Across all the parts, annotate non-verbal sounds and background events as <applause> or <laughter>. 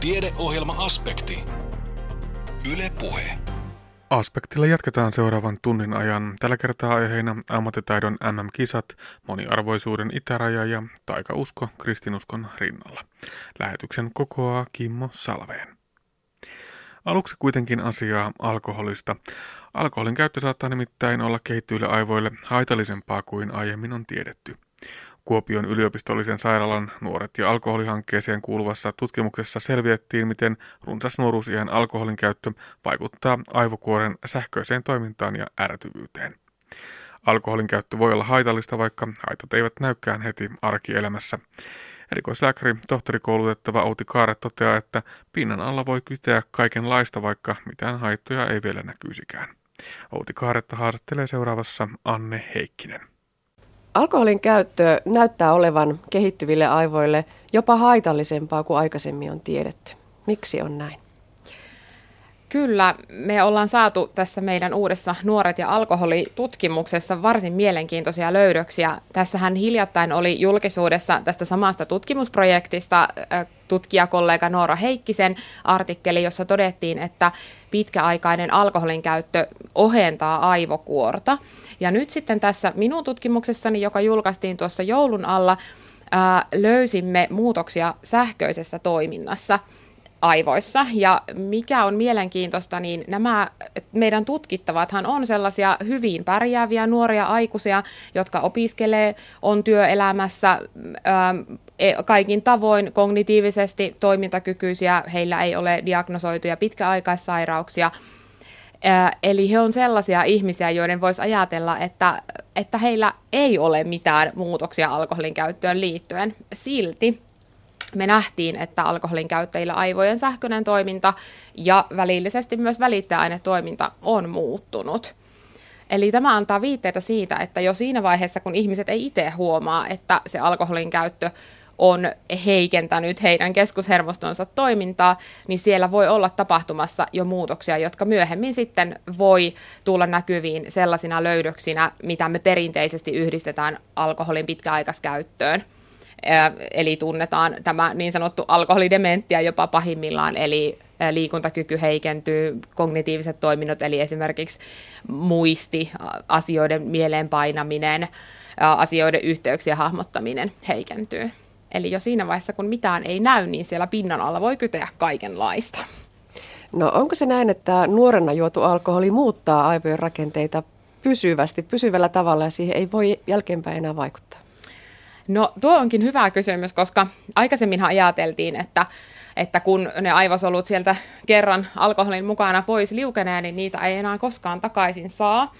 Tiedeohjelma-aspekti. Yle Puhe. Aspektilla jatketaan seuraavan tunnin ajan. Tällä kertaa aiheena ammattitaidon MM-kisat, moniarvoisuuden itäraja ja taikausko kristinuskon rinnalla. Lähetyksen kokoaa Kimmo Salveen. Aluksi kuitenkin asiaa alkoholista. Alkoholin käyttö saattaa nimittäin olla kehittyville aivoille haitallisempaa kuin aiemmin on tiedetty. Kuopion yliopistollisen sairaalan nuoret ja alkoholihankkeeseen kuuluvassa tutkimuksessa selvitettiin, miten runsas nuoruusiän alkoholin käyttö vaikuttaa aivokuoren sähköiseen toimintaan ja ärtyvyyteen. Alkoholin käyttö voi olla haitallista, vaikka haitat eivät näykään heti arkielämässä. Erikoislääkäri, tohtorikoulutettava Outi Kaare toteaa, että pinnan alla voi kyteä kaikenlaista, vaikka mitään haittoja ei vielä näkyisikään. Outi Kaaretta haastattelee seuraavassa Anne Heikkinen. Alkoholin käyttö näyttää olevan kehittyville aivoille jopa haitallisempaa kuin aikaisemmin on tiedetty. Miksi on näin? Kyllä, me ollaan saatu tässä meidän uudessa nuoret ja alkoholitutkimuksessa varsin mielenkiintoisia löydöksiä. Tässähän hiljattain oli julkisuudessa tästä samasta tutkimusprojektista tutkijakollega Noora Heikkisen artikkeli, jossa todettiin, että pitkäaikainen alkoholin käyttö ohentaa aivokuorta. Ja nyt sitten tässä minun tutkimuksessani, joka julkaistiin tuossa joulun alla, löysimme muutoksia sähköisessä toiminnassa – aivoissa. Ja mikä on mielenkiintoista, niin nämä meidän tutkittavathan on sellaisia hyvin pärjääviä nuoria aikuisia, jotka opiskelee, on työelämässä ää, e, kaikin tavoin kognitiivisesti toimintakykyisiä, heillä ei ole diagnosoituja pitkäaikaissairauksia. Ää, eli he on sellaisia ihmisiä, joiden voisi ajatella, että, että heillä ei ole mitään muutoksia alkoholin käyttöön liittyen. Silti me nähtiin, että alkoholin käyttäjillä aivojen sähköinen toiminta ja välillisesti myös välittäjäainetoiminta on muuttunut. Eli tämä antaa viitteitä siitä, että jo siinä vaiheessa, kun ihmiset ei itse huomaa, että se alkoholin käyttö on heikentänyt heidän keskushermostonsa toimintaa, niin siellä voi olla tapahtumassa jo muutoksia, jotka myöhemmin sitten voi tulla näkyviin sellaisina löydöksinä, mitä me perinteisesti yhdistetään alkoholin pitkäaikaiskäyttöön. Eli tunnetaan tämä niin sanottu alkoholidementia jopa pahimmillaan, eli liikuntakyky heikentyy, kognitiiviset toiminnot, eli esimerkiksi muisti, asioiden mieleenpainaminen, asioiden yhteyksien hahmottaminen heikentyy. Eli jo siinä vaiheessa, kun mitään ei näy, niin siellä pinnan alla voi kyteä kaikenlaista. No onko se näin, että nuorena juotu alkoholi muuttaa aivojen rakenteita pysyvästi, pysyvällä tavalla ja siihen ei voi jälkeenpäin enää vaikuttaa? No tuo onkin hyvä kysymys, koska aikaisemminhan ajateltiin, että että kun ne aivosolut sieltä kerran alkoholin mukana pois liukenee, niin niitä ei enää koskaan takaisin saa.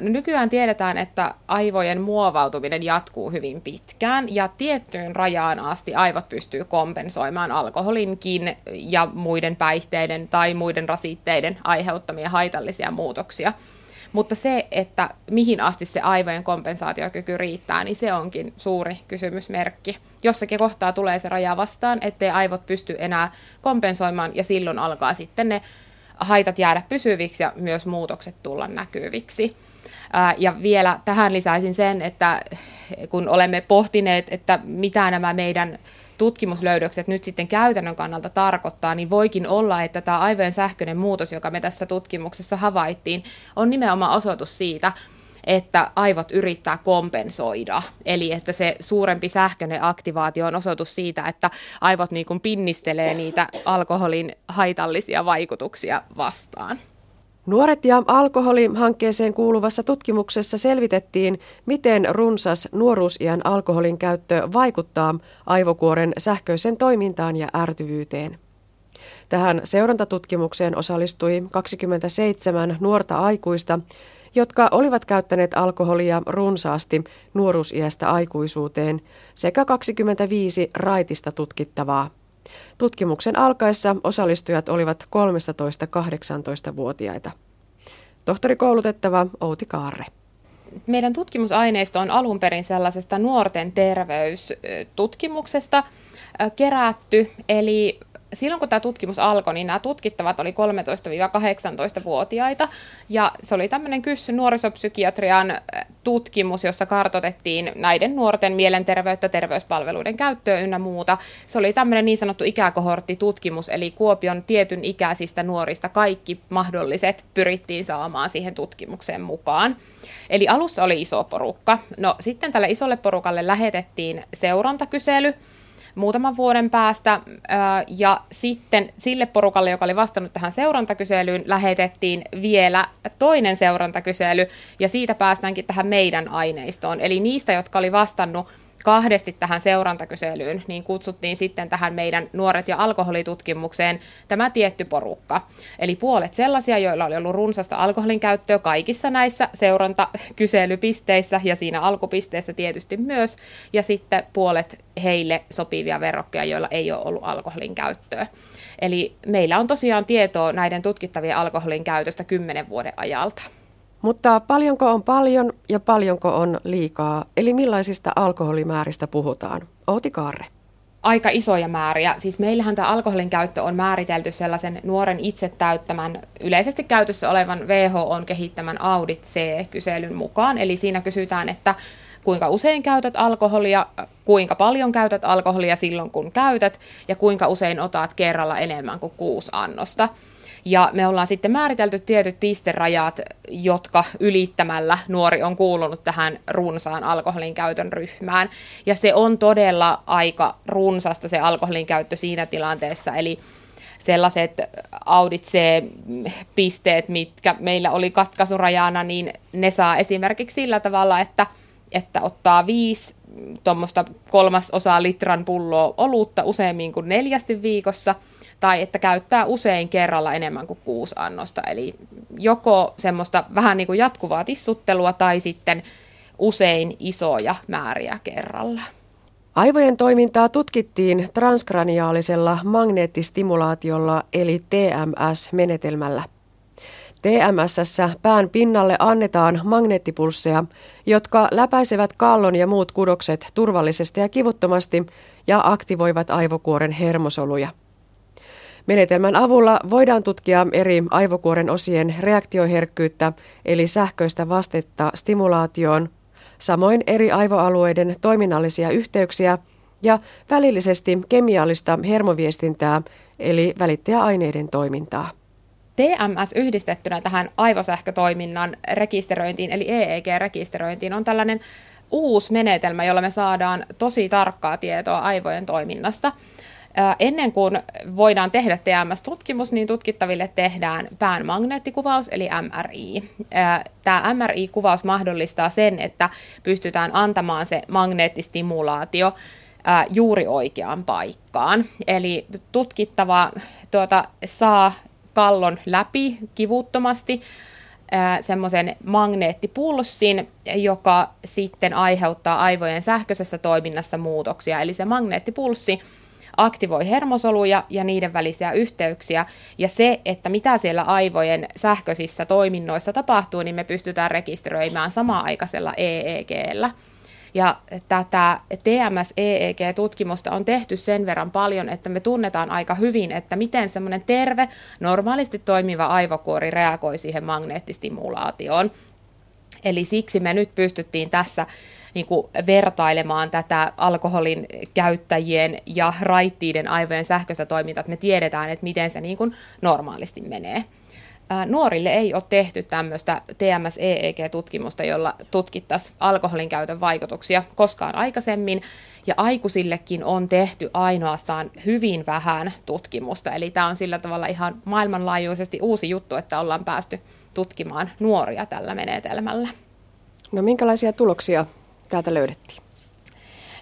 Nykyään tiedetään, että aivojen muovautuminen jatkuu hyvin pitkään ja tiettyyn rajaan asti aivot pystyy kompensoimaan alkoholinkin ja muiden päihteiden tai muiden rasitteiden aiheuttamia haitallisia muutoksia. Mutta se, että mihin asti se aivojen kompensaatiokyky riittää, niin se onkin suuri kysymysmerkki. Jossakin kohtaa tulee se raja vastaan, ettei aivot pysty enää kompensoimaan ja silloin alkaa sitten ne haitat jäädä pysyviksi ja myös muutokset tulla näkyviksi. Ja vielä tähän lisäisin sen, että kun olemme pohtineet, että mitä nämä meidän tutkimuslöydökset nyt sitten käytännön kannalta tarkoittaa, niin voikin olla, että tämä aivojen sähköinen muutos, joka me tässä tutkimuksessa havaittiin, on nimenomaan osoitus siitä, että aivot yrittää kompensoida. Eli että se suurempi sähköinen aktivaatio on osoitus siitä, että aivot niin kuin pinnistelee niitä alkoholin haitallisia vaikutuksia vastaan. Nuoret ja alkoholi-hankkeeseen kuuluvassa tutkimuksessa selvitettiin, miten runsas nuoruusiän alkoholin käyttö vaikuttaa aivokuoren sähköisen toimintaan ja ärtyvyyteen. Tähän seurantatutkimukseen osallistui 27 nuorta aikuista, jotka olivat käyttäneet alkoholia runsaasti nuoruusiästä aikuisuuteen sekä 25 raitista tutkittavaa. Tutkimuksen alkaessa osallistujat olivat 13-18-vuotiaita. Tohtorikoulutettava Outi Kaarre. Meidän tutkimusaineisto on alun perin sellaisesta nuorten terveystutkimuksesta kerätty, eli silloin kun tämä tutkimus alkoi, niin nämä tutkittavat oli 13-18-vuotiaita, ja se oli tämmöinen kyssy nuorisopsykiatrian tutkimus, jossa kartotettiin näiden nuorten mielenterveyttä, terveyspalveluiden käyttöä ynnä muuta. Se oli tämmöinen niin sanottu ikäkohorttitutkimus, eli Kuopion tietyn ikäisistä nuorista kaikki mahdolliset pyrittiin saamaan siihen tutkimukseen mukaan. Eli alussa oli iso porukka. No sitten tälle isolle porukalle lähetettiin seurantakysely, muutaman vuoden päästä. Ja sitten sille porukalle, joka oli vastannut tähän seurantakyselyyn, lähetettiin vielä toinen seurantakysely, ja siitä päästäänkin tähän meidän aineistoon. Eli niistä, jotka oli vastannut kahdesti tähän seurantakyselyyn, niin kutsuttiin sitten tähän meidän nuoret ja alkoholitutkimukseen tämä tietty porukka. Eli puolet sellaisia, joilla oli ollut runsasta alkoholin käyttöä kaikissa näissä seurantakyselypisteissä ja siinä alkupisteessä tietysti myös, ja sitten puolet heille sopivia verrokkeja, joilla ei ole ollut alkoholin käyttöä. Eli meillä on tosiaan tietoa näiden tutkittavien alkoholin käytöstä kymmenen vuoden ajalta. Mutta paljonko on paljon ja paljonko on liikaa, eli millaisista alkoholimääristä puhutaan? Outi Kaarre. Aika isoja määriä. Siis meillähän tämä alkoholin käyttö on määritelty sellaisen nuoren itse täyttämän, yleisesti käytössä olevan WHO kehittämän Audit C-kyselyn mukaan. Eli siinä kysytään, että kuinka usein käytät alkoholia, kuinka paljon käytät alkoholia silloin kun käytät ja kuinka usein otat kerralla enemmän kuin kuusi annosta. Ja me ollaan sitten määritelty tietyt pisterajat, jotka ylittämällä nuori on kuulunut tähän runsaan alkoholin käytön ryhmään. Ja se on todella aika runsasta se alkoholin käyttö siinä tilanteessa, eli sellaiset auditse-pisteet, mitkä meillä oli katkaisurajana, niin ne saa esimerkiksi sillä tavalla, että, että ottaa viisi tuommoista kolmasosaa litran pulloa olutta useammin kuin neljästi viikossa – tai että käyttää usein kerralla enemmän kuin kuusi annosta. Eli joko semmoista vähän niin kuin jatkuvaa tissuttelua tai sitten usein isoja määriä kerralla. Aivojen toimintaa tutkittiin transkraniaalisella magneettistimulaatiolla eli TMS-menetelmällä. TMSssä pään pinnalle annetaan magneettipulsseja, jotka läpäisevät kallon ja muut kudokset turvallisesti ja kivuttomasti ja aktivoivat aivokuoren hermosoluja. Menetelmän avulla voidaan tutkia eri aivokuoren osien reaktioherkkyyttä eli sähköistä vastetta stimulaatioon, samoin eri aivoalueiden toiminnallisia yhteyksiä ja välillisesti kemiallista hermoviestintää eli välittäjäaineiden toimintaa. TMS yhdistettynä tähän aivosähkötoiminnan rekisteröintiin eli EEG-rekisteröintiin on tällainen uusi menetelmä, jolla me saadaan tosi tarkkaa tietoa aivojen toiminnasta. Ennen kuin voidaan tehdä TMS-tutkimus, niin tutkittaville tehdään pään magneettikuvaus, eli MRI. Tämä MRI-kuvaus mahdollistaa sen, että pystytään antamaan se magneettistimulaatio juuri oikeaan paikkaan. Eli tutkittava tuota, saa kallon läpi kivuttomasti semmoisen magneettipulssin, joka sitten aiheuttaa aivojen sähköisessä toiminnassa muutoksia. Eli se magneettipulssi aktivoi hermosoluja ja niiden välisiä yhteyksiä. Ja se, että mitä siellä aivojen sähköisissä toiminnoissa tapahtuu, niin me pystytään rekisteröimään samaa-aikaisella EEGllä. Ja tätä TMS-EEG-tutkimusta on tehty sen verran paljon, että me tunnetaan aika hyvin, että miten semmoinen terve, normaalisti toimiva aivokuori reagoi siihen magneettistimulaatioon. Eli siksi me nyt pystyttiin tässä niin kuin vertailemaan tätä alkoholin käyttäjien ja raittiiden aivojen sähköistä toimintaa, että me tiedetään, että miten se niin kuin normaalisti menee. Nuorille ei ole tehty tämmöistä TMS-EEG-tutkimusta, jolla tutkittaisiin alkoholin käytön vaikutuksia koskaan aikaisemmin, ja aikuisillekin on tehty ainoastaan hyvin vähän tutkimusta. Eli tämä on sillä tavalla ihan maailmanlaajuisesti uusi juttu, että ollaan päästy tutkimaan nuoria tällä menetelmällä. No minkälaisia tuloksia täältä löydettiin?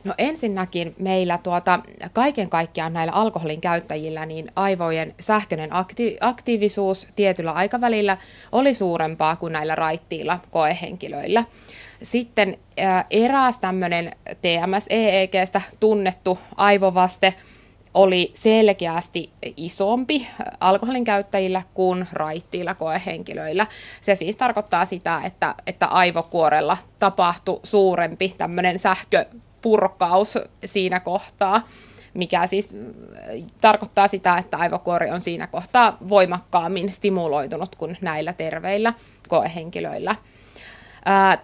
No ensinnäkin meillä tuota, kaiken kaikkiaan näillä alkoholin käyttäjillä niin aivojen sähköinen akti- aktiivisuus tietyllä aikavälillä oli suurempaa kuin näillä raittiilla koehenkilöillä. Sitten ää, eräs tämmöinen TMS-EEGstä tunnettu aivovaste – oli selkeästi isompi alkoholin käyttäjillä kuin raittiilla koehenkilöillä. Se siis tarkoittaa sitä, että, että aivokuorella tapahtui suurempi tämmöinen sähköpurkaus siinä kohtaa mikä siis tarkoittaa sitä, että aivokuori on siinä kohtaa voimakkaammin stimuloitunut kuin näillä terveillä koehenkilöillä.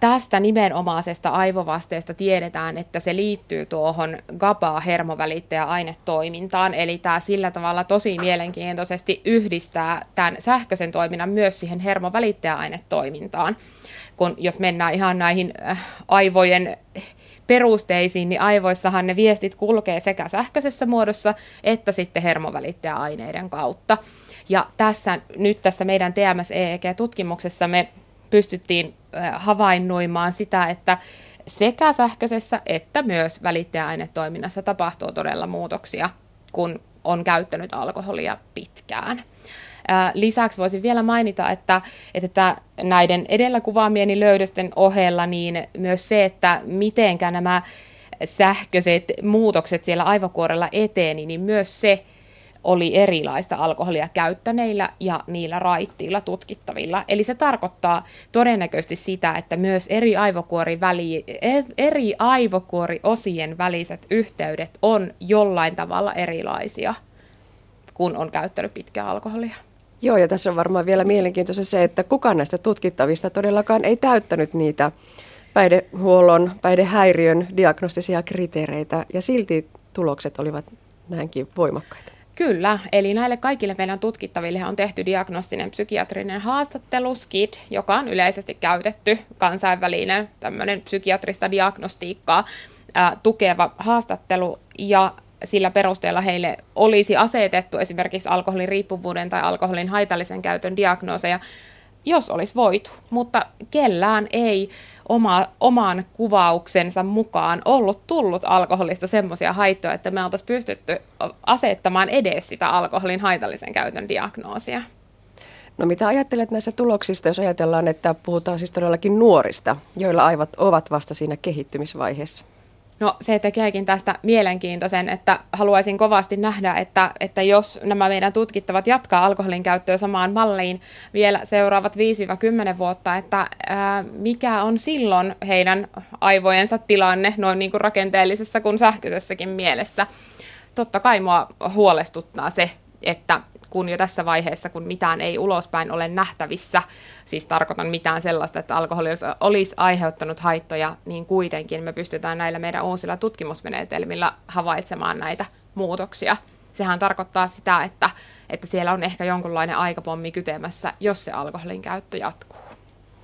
Tästä nimenomaisesta aivovasteesta tiedetään, että se liittyy tuohon GABA-hermovälittäjäainetoimintaan, eli tämä sillä tavalla tosi mielenkiintoisesti yhdistää tämän sähköisen toiminnan myös siihen hermovälittäjäainetoimintaan. Kun jos mennään ihan näihin aivojen perusteisiin, niin aivoissahan ne viestit kulkee sekä sähköisessä muodossa että sitten hermovälittäjäaineiden kautta. Ja tässä, nyt tässä meidän TMS-EEG-tutkimuksessa me pystyttiin havainnoimaan sitä, että sekä sähköisessä että myös välittäjäainetoiminnassa tapahtuu todella muutoksia, kun on käyttänyt alkoholia pitkään. Lisäksi voisin vielä mainita, että, että näiden edellä kuvaamieni löydösten ohella niin myös se, että mitenkä nämä sähköiset muutokset siellä aivokuorella eteeni, niin myös se oli erilaista alkoholia käyttäneillä ja niillä raittiilla tutkittavilla. Eli se tarkoittaa todennäköisesti sitä, että myös eri, aivokuori väli, eri aivokuoriosien väliset yhteydet on jollain tavalla erilaisia, kun on käyttänyt pitkää alkoholia. Joo, ja tässä on varmaan vielä mielenkiintoista se, että kukaan näistä tutkittavista todellakaan ei täyttänyt niitä päihdehuollon, päihdehäiriön diagnostisia kriteereitä, ja silti tulokset olivat näinkin voimakkaita. Kyllä, eli näille kaikille meidän tutkittaville on tehty diagnostinen psykiatrinen haastattelu, SKID, joka on yleisesti käytetty kansainvälinen tämmöinen psykiatrista diagnostiikkaa ää, tukeva haastattelu, ja sillä perusteella heille olisi asetettu esimerkiksi alkoholin riippuvuuden tai alkoholin haitallisen käytön diagnooseja, jos olisi voitu, mutta kellään ei oma, oman kuvauksensa mukaan ollut tullut alkoholista semmoisia haittoja, että me oltaisiin pystytty asettamaan edes sitä alkoholin haitallisen käytön diagnoosia. No mitä ajattelet näistä tuloksista, jos ajatellaan, että puhutaan siis todellakin nuorista, joilla aivot ovat vasta siinä kehittymisvaiheessa? No se tekeekin tästä mielenkiintoisen, että haluaisin kovasti nähdä, että, että jos nämä meidän tutkittavat jatkaa alkoholin käyttöä samaan malliin vielä seuraavat 5-10 vuotta, että ää, mikä on silloin heidän aivojensa tilanne noin niin kuin rakenteellisessa kuin sähköisessäkin mielessä. Totta kai mua huolestuttaa se, että kun jo tässä vaiheessa, kun mitään ei ulospäin ole nähtävissä, siis tarkoitan mitään sellaista, että alkoholi olisi aiheuttanut haittoja, niin kuitenkin me pystytään näillä meidän uusilla tutkimusmenetelmillä havaitsemaan näitä muutoksia. Sehän tarkoittaa sitä, että, että siellä on ehkä jonkunlainen aikapommi kytemässä, jos se alkoholin käyttö jatkuu.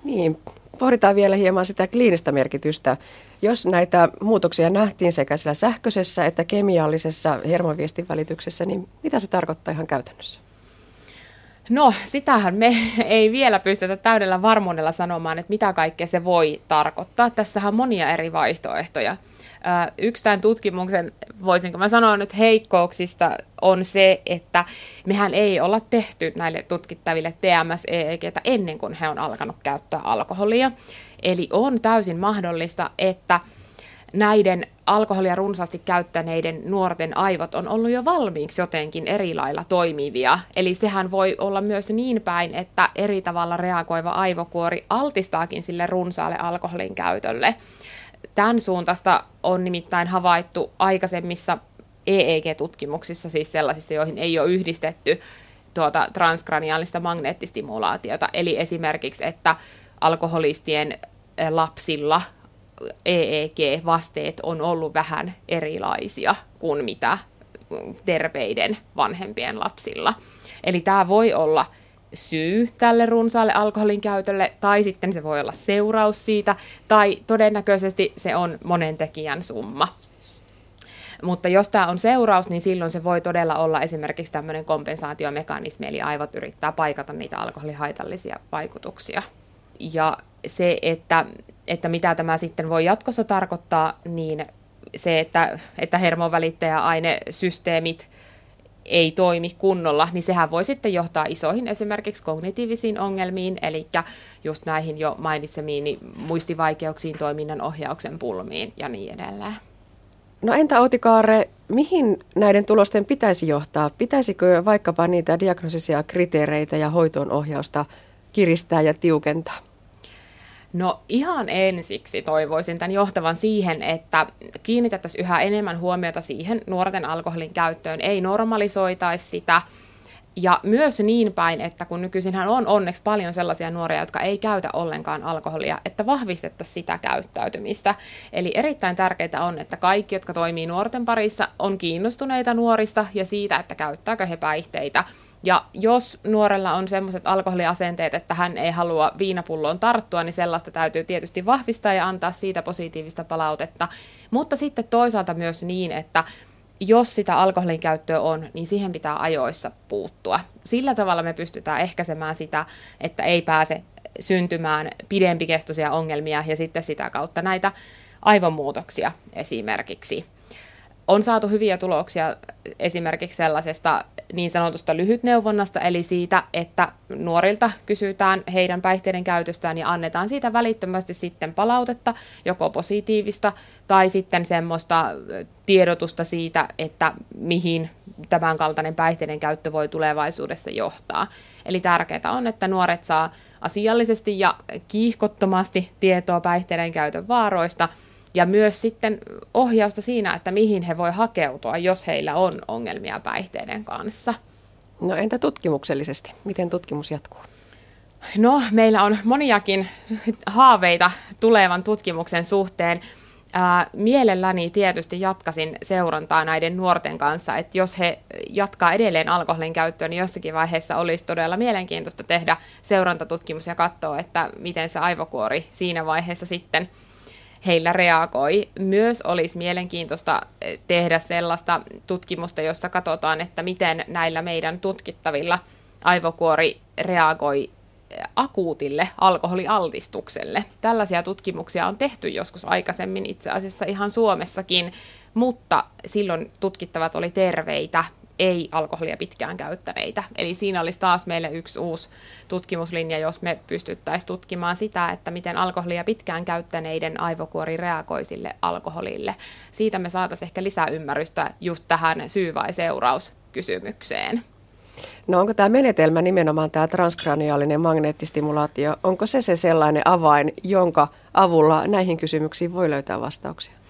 Niin, pohditaan vielä hieman sitä kliinistä merkitystä. Jos näitä muutoksia nähtiin sekä sillä sähköisessä että kemiallisessa hermoviestin välityksessä, niin mitä se tarkoittaa ihan käytännössä? No, sitähän me <laughs> ei vielä pystytä täydellä varmuudella sanomaan, että mitä kaikkea se voi tarkoittaa. Tässähän on monia eri vaihtoehtoja. Yksi tämän tutkimuksen, voisinko mä sanoa nyt heikkouksista, on se, että mehän ei olla tehty näille tutkittaville TMS-EEGtä ennen kuin he on alkanut käyttää alkoholia. Eli on täysin mahdollista, että näiden alkoholia runsaasti käyttäneiden nuorten aivot on ollut jo valmiiksi jotenkin eri lailla toimivia. Eli sehän voi olla myös niin päin, että eri tavalla reagoiva aivokuori altistaakin sille runsaalle alkoholin käytölle. Tämän suuntaista on nimittäin havaittu aikaisemmissa EEG-tutkimuksissa, siis sellaisissa, joihin ei ole yhdistetty tuota transkraniaalista magneettistimulaatiota. Eli esimerkiksi, että alkoholistien lapsilla EEG-vasteet on ollut vähän erilaisia kuin mitä terveiden vanhempien lapsilla. Eli tämä voi olla syy tälle runsaalle alkoholin käytölle, tai sitten se voi olla seuraus siitä, tai todennäköisesti se on monen tekijän summa. Mutta jos tämä on seuraus, niin silloin se voi todella olla esimerkiksi tämmöinen kompensaatiomekanismi, eli aivot yrittää paikata niitä alkoholihaitallisia vaikutuksia. Ja se, että, että mitä tämä sitten voi jatkossa tarkoittaa, niin se, että, että hermonvälittäjäainesysteemit ei toimi kunnolla, niin sehän voi sitten johtaa isoihin esimerkiksi kognitiivisiin ongelmiin, eli just näihin jo mainitsemiin muistivaikeuksiin, toiminnan ohjauksen pulmiin ja niin edelleen. No entä Otikaare, mihin näiden tulosten pitäisi johtaa? Pitäisikö vaikkapa niitä diagnosisia kriteereitä ja hoitoon ohjausta kiristää ja tiukentaa? No ihan ensiksi toivoisin tämän johtavan siihen, että kiinnitettäisiin yhä enemmän huomiota siihen nuorten alkoholin käyttöön, ei normalisoitaisi sitä, ja myös niin päin, että kun nykyisinhän on onneksi paljon sellaisia nuoria, jotka ei käytä ollenkaan alkoholia, että vahvistettaisiin sitä käyttäytymistä. Eli erittäin tärkeää on, että kaikki, jotka toimii nuorten parissa, on kiinnostuneita nuorista ja siitä, että käyttääkö he päihteitä. Ja jos nuorella on sellaiset alkoholiasenteet, että hän ei halua viinapulloon tarttua, niin sellaista täytyy tietysti vahvistaa ja antaa siitä positiivista palautetta. Mutta sitten toisaalta myös niin, että jos sitä alkoholin käyttöä on, niin siihen pitää ajoissa puuttua. Sillä tavalla me pystytään ehkäisemään sitä, että ei pääse syntymään pidempikestoisia ongelmia ja sitten sitä kautta näitä aivomuutoksia esimerkiksi. On saatu hyviä tuloksia esimerkiksi sellaisesta niin sanotusta lyhytneuvonnasta, eli siitä, että nuorilta kysytään heidän päihteiden käytöstään ja annetaan siitä välittömästi sitten palautetta, joko positiivista tai sitten semmoista tiedotusta siitä, että mihin tämän kaltainen päihteiden käyttö voi tulevaisuudessa johtaa. Eli tärkeää on, että nuoret saa asiallisesti ja kiihkottomasti tietoa päihteiden käytön vaaroista – ja myös sitten ohjausta siinä, että mihin he voi hakeutua, jos heillä on ongelmia päihteiden kanssa. No entä tutkimuksellisesti? Miten tutkimus jatkuu? No, meillä on moniakin haaveita tulevan tutkimuksen suhteen. Ää, mielelläni tietysti jatkasin seurantaa näiden nuorten kanssa, että jos he jatkaa edelleen alkoholin käyttöä, niin jossakin vaiheessa olisi todella mielenkiintoista tehdä seurantatutkimus ja katsoa, että miten se aivokuori siinä vaiheessa sitten – heillä reagoi. Myös olisi mielenkiintoista eh, tehdä sellaista tutkimusta, jossa katsotaan, että miten näillä meidän tutkittavilla aivokuori reagoi eh, akuutille alkoholialtistukselle. Tällaisia tutkimuksia on tehty joskus aikaisemmin itse asiassa ihan Suomessakin, mutta silloin tutkittavat oli terveitä ei alkoholia pitkään käyttäneitä. Eli siinä olisi taas meille yksi uusi tutkimuslinja, jos me pystyttäisiin tutkimaan sitä, että miten alkoholia pitkään käyttäneiden aivokuori reagoi sille alkoholille. Siitä me saataisiin ehkä lisää ymmärrystä just tähän syy- vai seurauskysymykseen. No onko tämä menetelmä nimenomaan tämä transkraniaalinen magneettistimulaatio, onko se se sellainen avain, jonka avulla näihin kysymyksiin voi löytää vastauksia?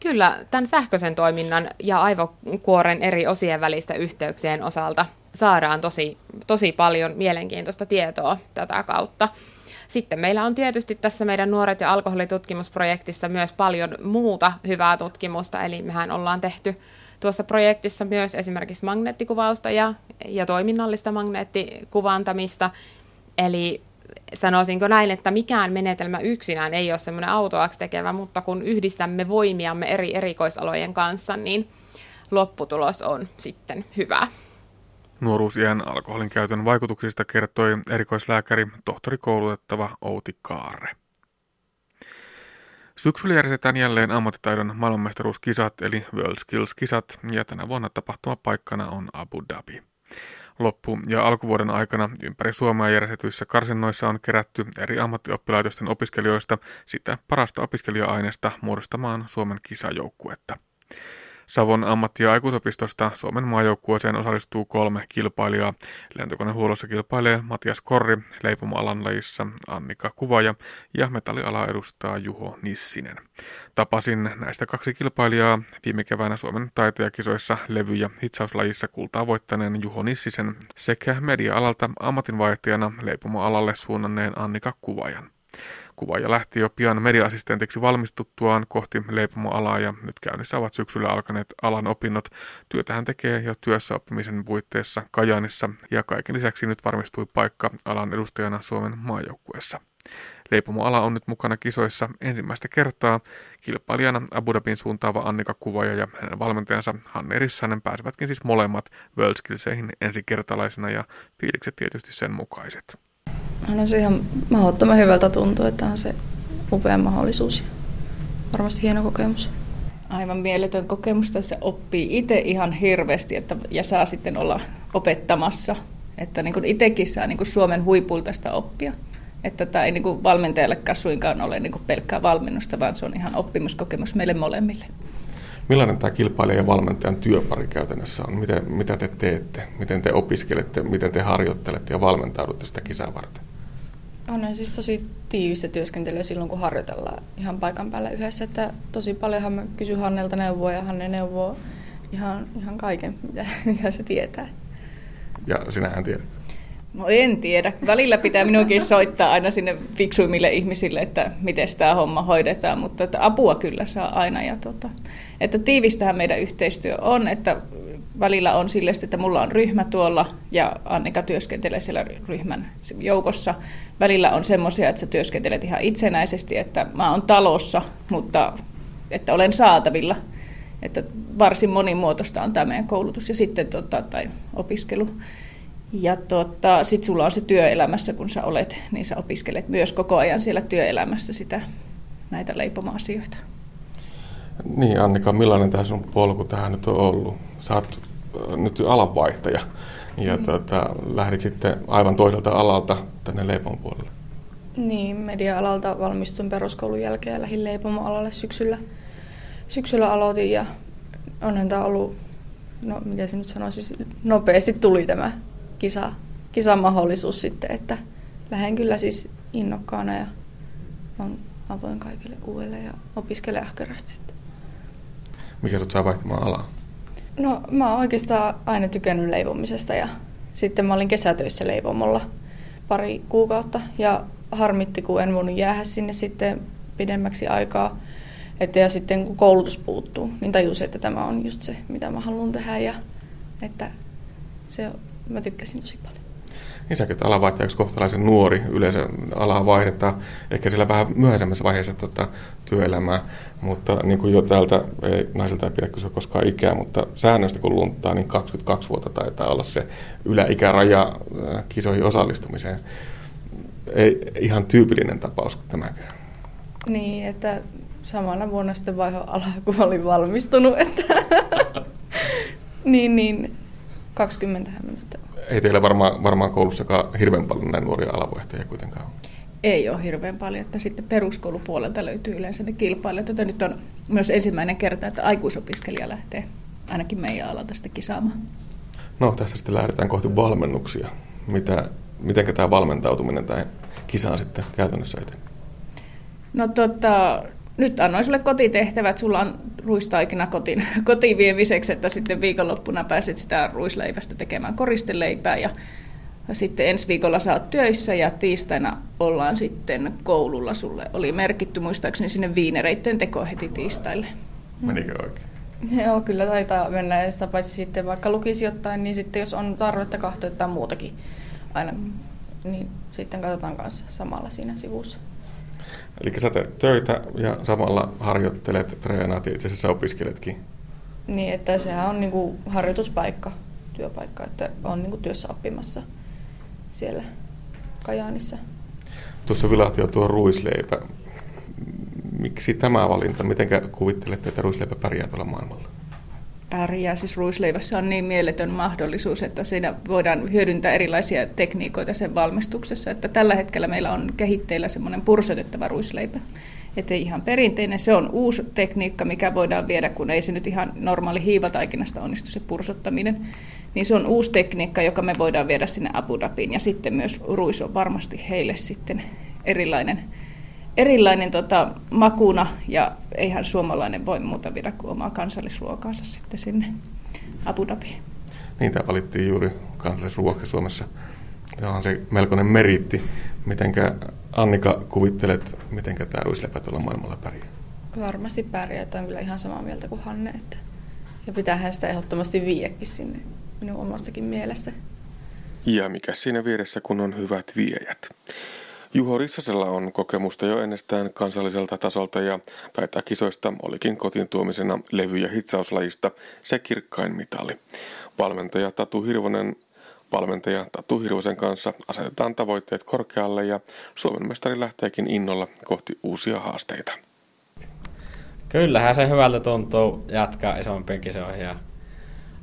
Kyllä, tämän sähköisen toiminnan ja aivokuoren eri osien välistä yhteyksien osalta saadaan tosi, tosi paljon mielenkiintoista tietoa tätä kautta. Sitten meillä on tietysti tässä meidän nuoret ja alkoholitutkimusprojektissa myös paljon muuta hyvää tutkimusta, eli mehän ollaan tehty tuossa projektissa myös esimerkiksi magneettikuvausta ja, ja toiminnallista magneettikuvantamista, eli sanoisinko näin, että mikään menetelmä yksinään ei ole semmoinen autoaksi tekevä, mutta kun yhdistämme voimiamme eri erikoisalojen kanssa, niin lopputulos on sitten hyvä. Nuoruusiän alkoholin käytön vaikutuksista kertoi erikoislääkäri, tohtorikoulutettava Outi Kaarre. Syksyllä järjestetään jälleen ammattitaidon maailmanmestaruuskisat eli World Skills-kisat ja tänä vuonna tapahtumapaikkana on Abu Dhabi. Loppu- ja alkuvuoden aikana ympäri Suomea järjestetyissä karsinnoissa on kerätty eri ammattioppilaitosten opiskelijoista sitä parasta opiskelija-aineesta muodostamaan Suomen kisajoukkuetta. Savon ammatti- ja aikuisopistosta Suomen maajoukkueeseen osallistuu kolme kilpailijaa. Lentokonehuollossa kilpailee Matias Korri, leipomoalan lajissa Annika Kuvaja ja metalliala edustaa Juho Nissinen. Tapasin näistä kaksi kilpailijaa viime keväänä Suomen taitajakisoissa levy- ja hitsauslajissa kultaa voittaneen Juho Nissisen sekä media-alalta ammatinvaihtajana leipomoalalle suunnanneen Annika Kuvajan. Kuvaaja lähti jo pian mediaassistentiksi valmistuttuaan kohti leipomoalaa ja nyt käynnissä ovat syksyllä alkaneet alan opinnot. Työtä hän tekee jo työssä oppimisen puitteissa Kajaanissa ja kaiken lisäksi nyt varmistui paikka alan edustajana Suomen maajoukkueessa. Leipomoala on nyt mukana kisoissa ensimmäistä kertaa. Kilpailijana Abu Dhabin suuntaava Annika Kuvaja ja hänen valmentajansa Hanne Rissanen pääsevätkin siis molemmat World Skillseihin ensikertalaisena ja fiilikset tietysti sen mukaiset. On se ihan mahdottoman hyvältä tuntuu, että on se upea mahdollisuus ja varmasti hieno kokemus. Aivan mieletön kokemus. Tässä oppii itse ihan hirveästi että, ja saa sitten olla opettamassa. Että niin itsekin saa niin Suomen huipulta sitä oppia. Että tämä ei niin valmentajallekaan suinkaan ole niin pelkkää valmennusta, vaan se on ihan oppimuskokemus meille molemmille. Millainen tämä kilpailija ja valmentajan työpari käytännössä on? Miten, mitä te teette? Miten te opiskelette? Miten te harjoittelette ja valmentaudutte sitä kisaa varten? On siis tosi tiivistä työskentelyä silloin, kun harjoitellaan ihan paikan päällä yhdessä. Että tosi paljonhan mä kysyn Hannelta neuvoa ja Hanne neuvoo ihan, ihan kaiken, mitä, <laughs> mitä se tietää. Ja sinähän tiedät. No en tiedä. Välillä pitää minunkin soittaa aina sinne fiksuimmille ihmisille, että miten tämä homma hoidetaan, mutta että apua kyllä saa aina. Ja tota, että tiivistähän meidän yhteistyö on, että välillä on sille, että mulla on ryhmä tuolla ja Annika työskentelee siellä ryhmän joukossa. Välillä on semmoisia, että sä työskentelet ihan itsenäisesti, että mä oon talossa, mutta että olen saatavilla. Että varsin monimuotoista on tämä meidän koulutus ja sitten tota, tai opiskelu. Ja tota, sitten sulla on se työelämässä, kun sä olet, niin sä opiskelet myös koko ajan siellä työelämässä sitä, näitä leipoma-asioita. Niin Annika, millainen tämä sun polku tähän nyt on ollut? Sä oot äh, nyt alanvaihtaja ja mm. tota, lähdit sitten aivan toiselta alalta tänne leipon puolelle. Niin, media-alalta valmistuin peruskoulun jälkeen ja lähdin leipomoalalle syksyllä. Syksyllä aloitin ja onhan tämä ollut, no miten se nyt sanoisi, nopeasti tuli tämä kisa, kisamahdollisuus sitten, että lähden kyllä siis innokkaana ja on avoin kaikille uudelle ja opiskelen ahkerasti sitten. Mikä sut saa vaihtamaan alaa? No mä oon oikeastaan aina tykännyt leivomisesta ja sitten mä olin kesätöissä leivomolla pari kuukautta ja harmitti, kun en voinut jäädä sinne sitten pidemmäksi aikaa. Että ja sitten kun koulutus puuttuu, niin tajusin, että tämä on just se, mitä mä haluan tehdä ja että se mä tykkäsin tosi paljon. Niin säkin alanvaihtajaksi kohtalaisen nuori yleensä alaa vaihdetaan ehkä sillä vähän myöhäisemmässä vaiheessa tota, työelämää, mutta niin kuin jo täältä ei, naisilta ei pidä kysyä koskaan ikää, mutta säännöstä kun lunttaa, niin 22 vuotta taitaa olla se yläikäraja kisoihin osallistumiseen. Ei ihan tyypillinen tapaus kuin tämäkään. Niin, että samana vuonna sitten vaiho alaa, kun olin valmistunut, että <laughs> niin, niin 20 minuuttia. Ei teillä varmaan, varmaan koulussakaan hirveän paljon näin nuoria alavoihtajia kuitenkaan Ei ole hirveän paljon, että sitten peruskoulupuolelta löytyy yleensä ne kilpailijat. Tätä nyt on myös ensimmäinen kerta, että aikuisopiskelija lähtee ainakin meidän alalta sitten kisaamaan. No, tässä sitten lähdetään kohti valmennuksia. Mitä, miten tämä valmentautuminen tai kisaan sitten käytännössä eteen? No tota, nyt annoin sulle kotitehtävät, sulla on ruistaikina kotiin, <laughs> kotiin viemiseksi, että sitten viikonloppuna pääset sitä ruisleivästä tekemään koristeleipää ja sitten ensi viikolla sä oot töissä ja tiistaina ollaan sitten koululla. Sulle oli merkitty muistaakseni sinne viinereitten teko heti tiistaille. Menikö oikein? Joo, kyllä taitaa mennä. Ja sitä paitsi sitten vaikka lukisi jotain, niin sitten jos on tarvetta kahtoa jotain muutakin aina, niin sitten katsotaan kanssa samalla siinä sivussa. Eli sä teet töitä ja samalla harjoittelet, treenaat ja itse asiassa opiskeletkin. Niin, että sehän on niinku harjoituspaikka, työpaikka, että on niinku työssä oppimassa siellä Kajaanissa. Tuossa vilahti jo tuo ruisleipä. Miksi tämä valinta? Miten kuvittelette, että ruisleipä pärjää tuolla maailmalla? Pärjää. Siis ruisleivässä on niin mieletön mahdollisuus, että siinä voidaan hyödyntää erilaisia tekniikoita sen valmistuksessa. Että tällä hetkellä meillä on kehitteillä semmoinen pursotettava ruisleipä. Että ihan perinteinen, se on uusi tekniikka, mikä voidaan viedä, kun ei se nyt ihan normaali hiivataikinasta onnistu se pursottaminen. Niin se on uusi tekniikka, joka me voidaan viedä sinne Abu Dhabiin. Ja sitten myös ruis on varmasti heille sitten erilainen erilainen tota, makuna ja eihän suomalainen voi muuta viedä kuin omaa kansallisruokaansa sitten sinne Abu Dhabiin. Niin, tämä valittiin juuri kansallisruokaksi Suomessa. Tämä on se melkoinen meritti. Mitenkä Annika kuvittelet, miten tämä ruisleipä tuolla maailmalla pärjää? Varmasti pärjää, että on kyllä ihan samaa mieltä kuin Hanne. Että... Ja pitäähän sitä ehdottomasti viiäkin sinne minun omastakin mielestä. Ja mikä siinä vieressä, kun on hyvät viejät. Juho Rissasella on kokemusta jo ennestään kansalliselta tasolta ja taitaa kisoista olikin kotiin tuomisena levy- ja hitsauslajista se kirkkain mitali. Valmentaja Tatu Hirvonen Valmentaja Tatu Hirvosen kanssa asetetaan tavoitteet korkealle ja Suomen mestari lähteekin innolla kohti uusia haasteita. Kyllähän se hyvältä tuntuu jatkaa isompiin kisoihin ja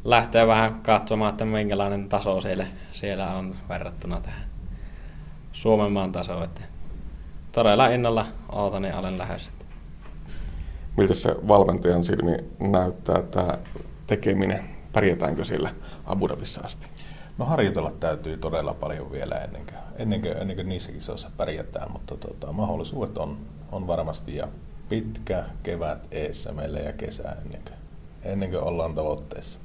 lähteä vähän katsomaan, että minkälainen taso siellä, siellä on verrattuna tähän. Suomen maan taso. Että todella innolla ootan ja olen lähes. Miltä se valmentajan silmi näyttää tämä tekeminen? Pärjätäänkö sillä Abu Dhabissa asti? No harjoitella täytyy todella paljon vielä ennen kuin, ennen kuin, ennen kuin niissä kisoissa pärjätään, mutta tota, mahdollisuudet on, on varmasti ja pitkä kevät eessä meille ja kesä ennen kuin, ennen kuin ollaan tavoitteessa.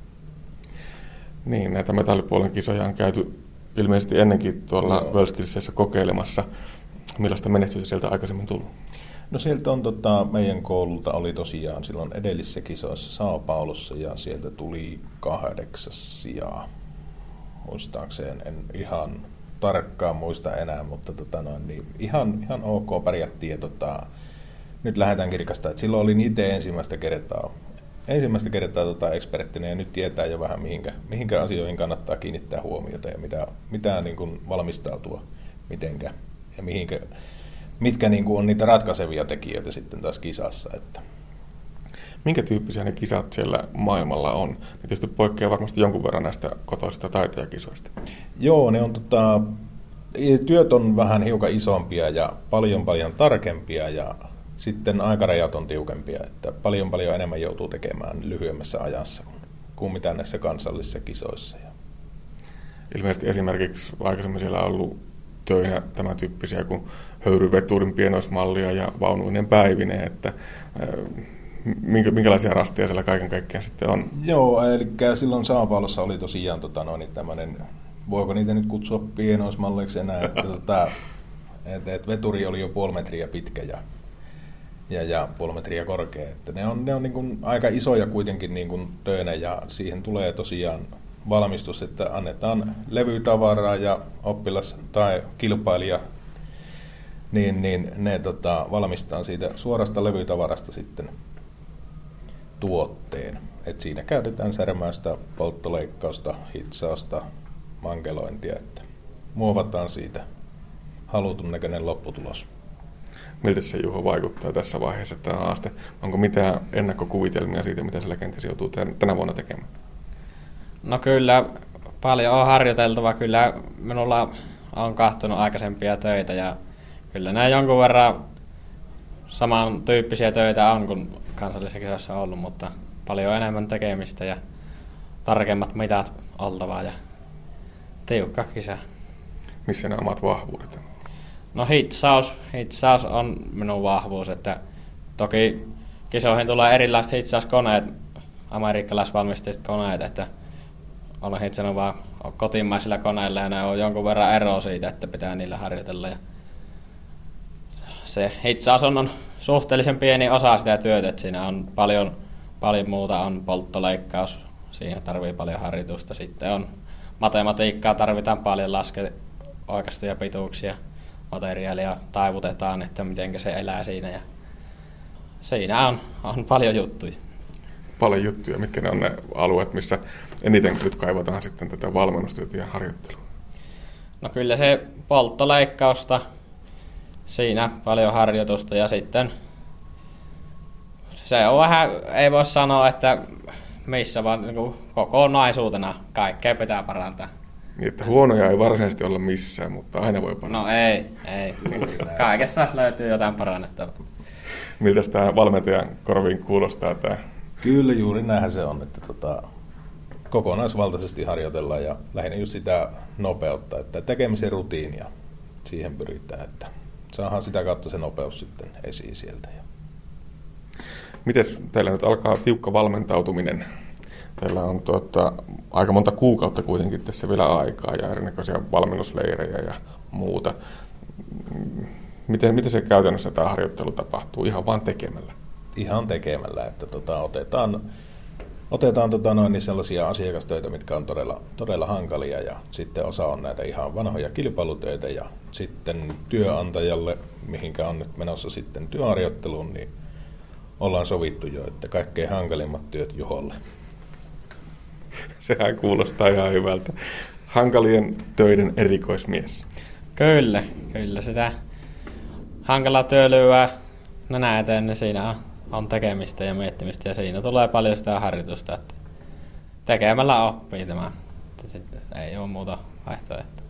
Niin, näitä metallipuolen kisoja on käyty ilmeisesti ennenkin tuolla World kokeilemassa. Millaista menestystä sieltä aikaisemmin tullut? No sieltä on tota, meidän koululta oli tosiaan silloin edellisissä kisoissa Sao Paulossa ja sieltä tuli kahdeksas sijaa. Muistaakseen en ihan tarkkaan muista enää, mutta tota noin, niin ihan, ihan ok pärjättiin. Ja tota, nyt lähdetään kirkastaa, että silloin olin itse ensimmäistä kertaa, ensimmäistä kertaa tota eksperttinä ja nyt tietää jo vähän mihinkä, mihinkä asioihin kannattaa kiinnittää huomiota ja mitä, mitä niin kuin valmistautua mitenkä ja mihinkä, mitkä niin kuin on niitä ratkaisevia tekijöitä sitten taas kisassa. Että. Minkä tyyppisiä ne kisat siellä maailmalla on? Ne tietysti poikkeaa varmasti jonkun verran näistä kotoisista taitajakisoista. Joo, ne on tota, työt on vähän hiukan isompia ja paljon paljon tarkempia ja sitten aikarajat on tiukempia, että paljon paljon enemmän joutuu tekemään lyhyemmässä ajassa kuin, kuin mitä näissä kansallisissa kisoissa. Ilmeisesti esimerkiksi aikaisemmin siellä on ollut töinä tämän tyyppisiä kuin höyryveturin pienoismallia ja vaunuinen päivinen, että minkä, minkälaisia rasteja siellä kaiken kaikkiaan sitten on? Joo, eli silloin Saapalossa oli tosiaan tota, noin, tämmöinen, voiko niitä nyt kutsua pienoismalleiksi enää, että tota, et, et veturi oli jo puoli metriä pitkä ja ja, ja puoli metriä korkea. Että ne on, ne on niin kuin aika isoja kuitenkin niin kuin töinä ja siihen tulee tosiaan valmistus, että annetaan levytavaraa ja oppilas tai kilpailija, niin, niin ne tota, valmistaa siitä suorasta levytavarasta sitten tuotteen. Et siinä käytetään särmäystä, polttoleikkausta, hitsausta, mankelointia, että muovataan siitä halutun näköinen lopputulos miltä se Juho vaikuttaa tässä vaiheessa tämä haaste? Onko mitään ennakkokuvitelmia siitä, mitä sillä kenties joutuu tänä vuonna tekemään? No kyllä, paljon on harjoiteltava. Kyllä minulla on kahtunut aikaisempia töitä ja kyllä nämä jonkun verran samantyyppisiä töitä on kuin kansallisessa kisoissa ollut, mutta paljon enemmän tekemistä ja tarkemmat mitat oltavaa ja tiukka kisa. Missä ne omat vahvuudet? No hitsaus, hitsaus on minun vahvuus, että toki kisoihin tulee erilaiset hitsauskoneet, amerikkalaisvalmisteiset koneet, että olen hitsannut vaan kotimaisilla koneilla ja ne on jonkun verran eroa siitä, että pitää niillä harjoitella. Ja se hitsaus on, on suhteellisen pieni osa sitä työtä, että siinä on paljon, paljon muuta, on polttoleikkaus, siihen tarvii paljon harjoitusta. Sitten on matematiikkaa, tarvitaan paljon laske oikeastuja pituuksia materiaalia taivutetaan, että miten se elää siinä. Ja siinä on, on paljon juttuja. Paljon juttuja. Mitkä ne on ne alueet, missä eniten nyt kaivataan sitten tätä valmennustyötä ja harjoittelua? No kyllä se polttoleikkausta, siinä paljon harjoitusta ja sitten se on vähän, ei voi sanoa, että missä, vaan niin kokonaisuutena kaikkea pitää parantaa. Niin, että huonoja ei varsinaisesti olla missään, mutta aina voi parantaa. No ei, ei. Kaikessa löytyy jotain parannettavaa. Miltä tämä valmentajan korviin kuulostaa tämä? Kyllä juuri näinhän se on, että tota, kokonaisvaltaisesti harjoitellaan ja lähinnä just sitä nopeutta, että tekemisen rutiinia siihen pyritään, että saadaan sitä kautta se nopeus sitten esiin sieltä. Miten teillä nyt alkaa tiukka valmentautuminen Teillä on tuota, aika monta kuukautta kuitenkin tässä vielä aikaa ja erinäköisiä valmennusleirejä ja muuta. Miten, miten se käytännössä tämä harjoittelu tapahtuu? Ihan vain tekemällä? Ihan tekemällä, että tota, otetaan, otetaan tota noin, niin sellaisia asiakastöitä, mitkä on todella, todella hankalia ja sitten osa on näitä ihan vanhoja kilpailutöitä ja sitten työnantajalle, mihinkä on nyt menossa sitten työharjoitteluun, niin ollaan sovittu jo, että kaikkein hankalimmat työt Juholle. <laughs> Sehän kuulostaa ihan hyvältä. Hankalien töiden erikoismies. Kyllä, kyllä sitä hankalaa työlyä nenä eteen, niin siinä on tekemistä ja miettimistä ja siinä tulee paljon sitä harjoitusta, että tekemällä oppii tämä. Sitten ei ole muuta vaihtoehtoa.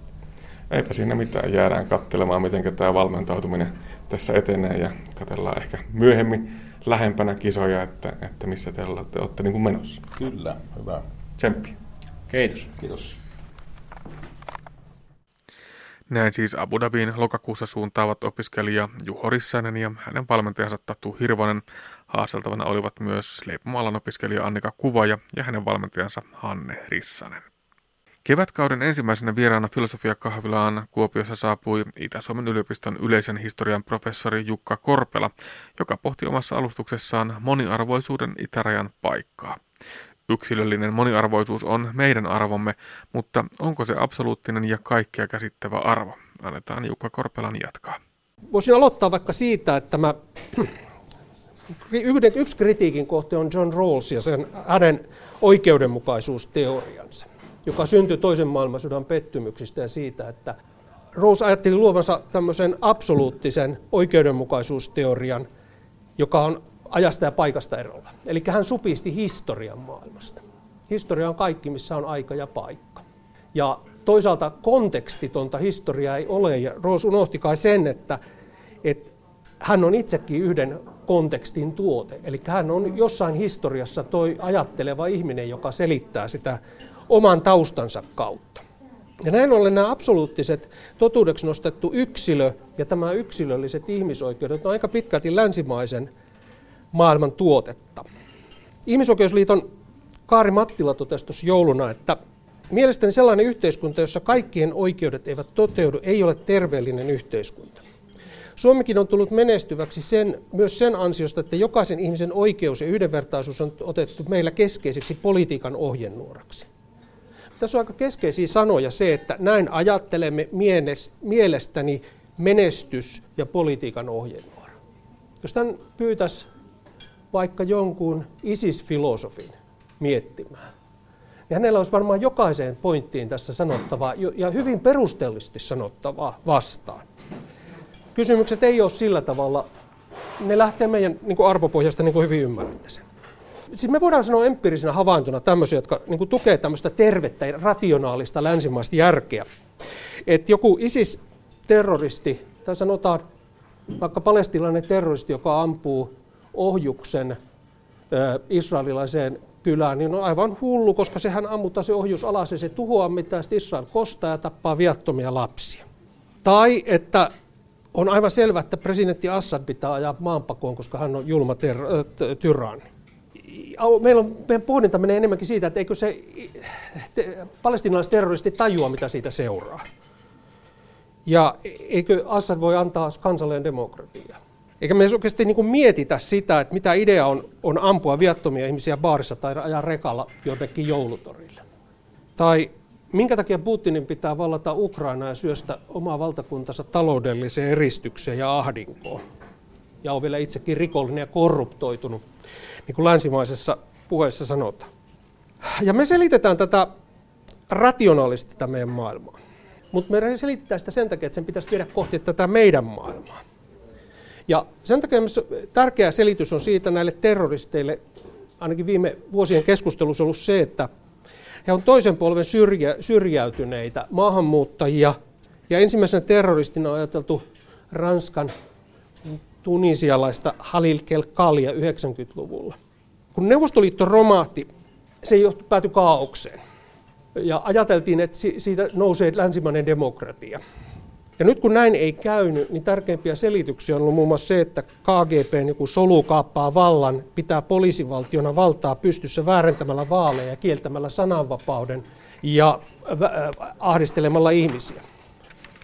Eipä siinä mitään. Jäädään katselemaan, miten tämä valmentautuminen tässä etenee ja katsellaan ehkä myöhemmin lähempänä kisoja, että, että missä te olette, olette niin kuin menossa. Kyllä, hyvä. Tsemppi. Kiitos. Kiitos. Näin siis Abu Dhabiin lokakuussa suuntaavat opiskelija Juho Rissanen ja hänen valmentajansa Tatu Hirvonen. Haasteltavana olivat myös leipomoalan opiskelija Annika Kuvaja ja hänen valmentajansa Hanne Rissanen. Kevätkauden ensimmäisenä vieraana filosofiakahvilaan Kuopiossa saapui Itä-Suomen yliopiston yleisen historian professori Jukka Korpela, joka pohti omassa alustuksessaan moniarvoisuuden itärajan paikkaa. Yksilöllinen moniarvoisuus on meidän arvomme, mutta onko se absoluuttinen ja kaikkea käsittävä arvo? Annetaan Jukka Korpelan jatkaa. Voisin aloittaa vaikka siitä, että mä, yhden, yksi kritiikin kohte on John Rawls ja sen hänen oikeudenmukaisuusteoriansa, joka syntyi toisen maailmansodan pettymyksistä ja siitä, että Rawls ajatteli luovansa tämmöisen absoluuttisen oikeudenmukaisuusteorian, joka on ajasta ja paikasta erolla. Eli hän supisti historian maailmasta. Historia on kaikki, missä on aika ja paikka. Ja toisaalta kontekstitonta historiaa ei ole, ja Roos unohti kai sen, että, että hän on itsekin yhden kontekstin tuote. Eli hän on jossain historiassa toi ajatteleva ihminen, joka selittää sitä oman taustansa kautta. Ja näin ollen nämä absoluuttiset totuudeksi nostettu yksilö ja tämä yksilölliset ihmisoikeudet on aika pitkälti länsimaisen maailman tuotetta. Ihmisoikeusliiton Kaari Mattila totesi tuossa jouluna, että mielestäni sellainen yhteiskunta, jossa kaikkien oikeudet eivät toteudu, ei ole terveellinen yhteiskunta. Suomikin on tullut menestyväksi sen, myös sen ansiosta, että jokaisen ihmisen oikeus ja yhdenvertaisuus on otettu meillä keskeiseksi politiikan ohjenuoraksi. Tässä on aika keskeisiä sanoja se, että näin ajattelemme mielestäni menestys- ja politiikan ohjenuora. Jos tämän pyytäisi vaikka jonkun ISIS-filosofin miettimään, niin hänellä olisi varmaan jokaiseen pointtiin tässä sanottavaa ja hyvin perustellisesti sanottavaa vastaan. Kysymykset ei ole sillä tavalla, ne lähtee meidän niin kuin arvopohjasta niin kuin hyvin ymmärrätte sen. Siis me voidaan sanoa empiirisenä havaintona tämmöisiä, jotka niin kuin tukee tämmöistä tervettä ja rationaalista länsimaista järkeä. Että joku ISIS-terroristi, tai sanotaan vaikka palestilainen terroristi, joka ampuu ohjuksen israelilaiseen kylään, niin on aivan hullu, koska sehän ammuttaa se ohjus alas ja se tuhoaa mitä Israel kostaa ja tappaa viattomia lapsia. Tai että on aivan selvää, että presidentti Assad pitää ajaa maanpakoon, koska hän on julma ter- tyranni. Meillä on, meidän pohdinta menee enemmänkin siitä, että eikö se te, palestinalaisterroristi tajua, mitä siitä seuraa. Ja eikö Assad voi antaa kansalleen demokratiaa. Eikä me oikeasti niin kuin mietitä sitä, että mitä idea on, on ampua viattomia ihmisiä baarissa tai ajaa rekalla jonnekin joulutorille. Tai minkä takia Putinin pitää vallata Ukraina ja syöstä omaa valtakuntansa taloudelliseen eristykseen ja ahdinkoon. Ja on vielä itsekin rikollinen ja korruptoitunut, niin kuin länsimaisessa puheessa sanotaan. Ja me selitetään tätä rationaalisesti tätä meidän maailmaa. Mutta me selitetään sitä sen takia, että sen pitäisi viedä kohti tätä meidän maailmaa. Ja sen takia tärkeä selitys on siitä näille terroristeille, ainakin viime vuosien keskustelussa ollut se, että he on toisen polven syrjä, syrjäytyneitä maahanmuuttajia. Ja ensimmäisenä terroristina on ajateltu Ranskan tunisialaista Halil Kelkalia 90-luvulla. Kun Neuvostoliitto romahti, se johtu, päätyi kaaukseen. Ja ajateltiin, että siitä nousee länsimainen demokratia. Ja nyt kun näin ei käynyt, niin tärkeimpiä selityksiä on ollut muun muassa se, että KGP niin solu kaappaa vallan, pitää poliisivaltiona valtaa pystyssä väärentämällä vaaleja ja kieltämällä sananvapauden ja äh, ahdistelemalla ihmisiä.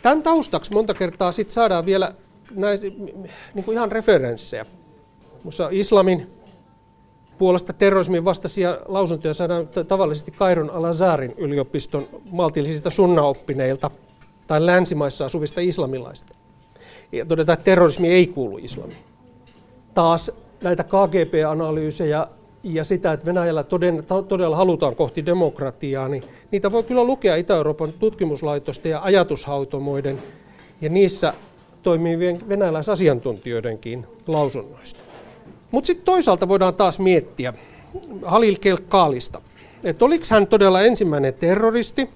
Tämän taustaksi monta kertaa sit saadaan vielä näitä, niin kuin ihan referenssejä. Mussa islamin puolesta terrorismin vastaisia lausuntoja saadaan tavallisesti Kairon Al-Azarin yliopiston maltillisista sunnaoppineilta – tai länsimaissa asuvista islamilaista. Ja todetaan, että terrorismi ei kuulu islamiin. Taas näitä KGP-analyysejä ja sitä, että Venäjällä toden, todella halutaan kohti demokratiaa, niin niitä voi kyllä lukea Itä-Euroopan tutkimuslaitosten ja ajatushautomoiden ja niissä toimivien venäläisasiantuntijoidenkin lausunnoista. Mutta sitten toisaalta voidaan taas miettiä Halil Kelkaalista, että oliko hän todella ensimmäinen terroristi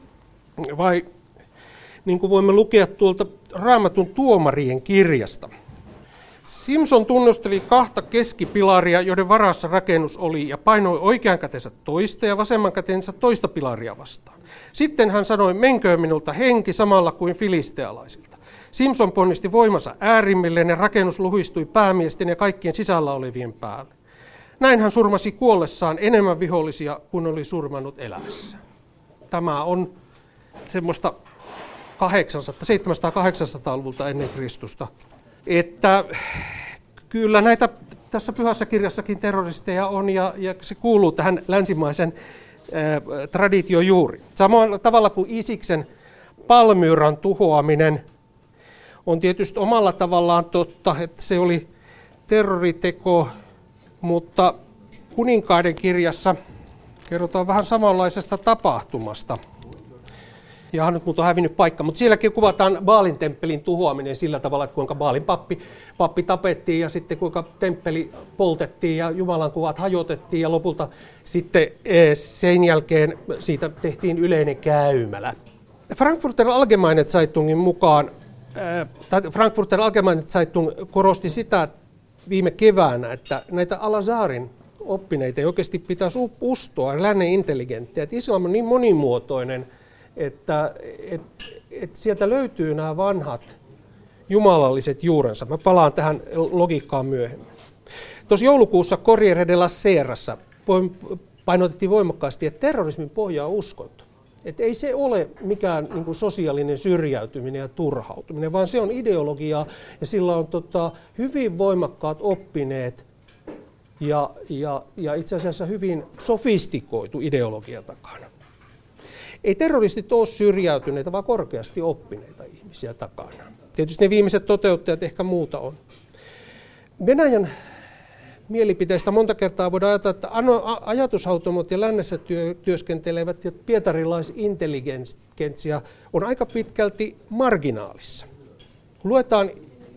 vai niin kuin voimme lukea tuolta Raamatun tuomarien kirjasta. Simpson tunnusteli kahta keskipilaria, joiden varassa rakennus oli, ja painoi oikean kätensä toista ja vasemman kätensä toista pilaria vastaan. Sitten hän sanoi, menköön minulta henki samalla kuin filistealaisilta. Simpson ponnisti voimansa äärimmilleen ja rakennus luhistui päämiesten ja kaikkien sisällä olevien päälle. Näin hän surmasi kuollessaan enemmän vihollisia kuin oli surmannut elämässä. Tämä on semmoista 700-800-luvulta ennen Kristusta. Että kyllä näitä tässä pyhässä kirjassakin terroristeja on ja, ja se kuuluu tähän länsimaisen ää, traditio juuri. Samalla tavalla kuin Isiksen Palmyran tuhoaminen on tietysti omalla tavallaan totta, että se oli terroriteko, mutta kuninkaiden kirjassa kerrotaan vähän samanlaisesta tapahtumasta. Ja nyt mut on hävinnyt paikka, mutta sielläkin kuvataan Baalin temppelin tuhoaminen sillä tavalla, että kuinka Baalin pappi, pappi tapettiin ja sitten kuinka temppeli poltettiin ja Jumalan kuvat hajotettiin. Ja lopulta sitten eh, sen jälkeen siitä tehtiin yleinen käymälä. Frankfurter Allgemeine Zeitungin mukaan Frankfurter Allgemeine Zeitung korosti sitä viime keväänä, että näitä Alazarin oppineita ei oikeasti pitäisi ustoa, lännen intelligenttiä, että islam on niin monimuotoinen, että, että, että sieltä löytyy nämä vanhat jumalalliset juurensa. Mä palaan tähän logiikkaan myöhemmin. Tuossa joulukuussa Corriere della Serassa painotettiin voimakkaasti, että terrorismin pohja on uskonto. Että ei se ole mikään niin kuin sosiaalinen syrjäytyminen ja turhautuminen, vaan se on ideologiaa ja sillä on tota, hyvin voimakkaat oppineet ja, ja, ja itse asiassa hyvin sofistikoitu ideologia takana. Ei terroristit ole syrjäytyneitä, vaan korkeasti oppineita ihmisiä takana. Tietysti ne viimeiset toteuttajat ehkä muuta on. Venäjän mielipiteistä monta kertaa voidaan ajatella, että ajatushautomot ja lännessä työ, työskentelevät ja pietarilaisintelligentsia on aika pitkälti marginaalissa. Kun luetaan,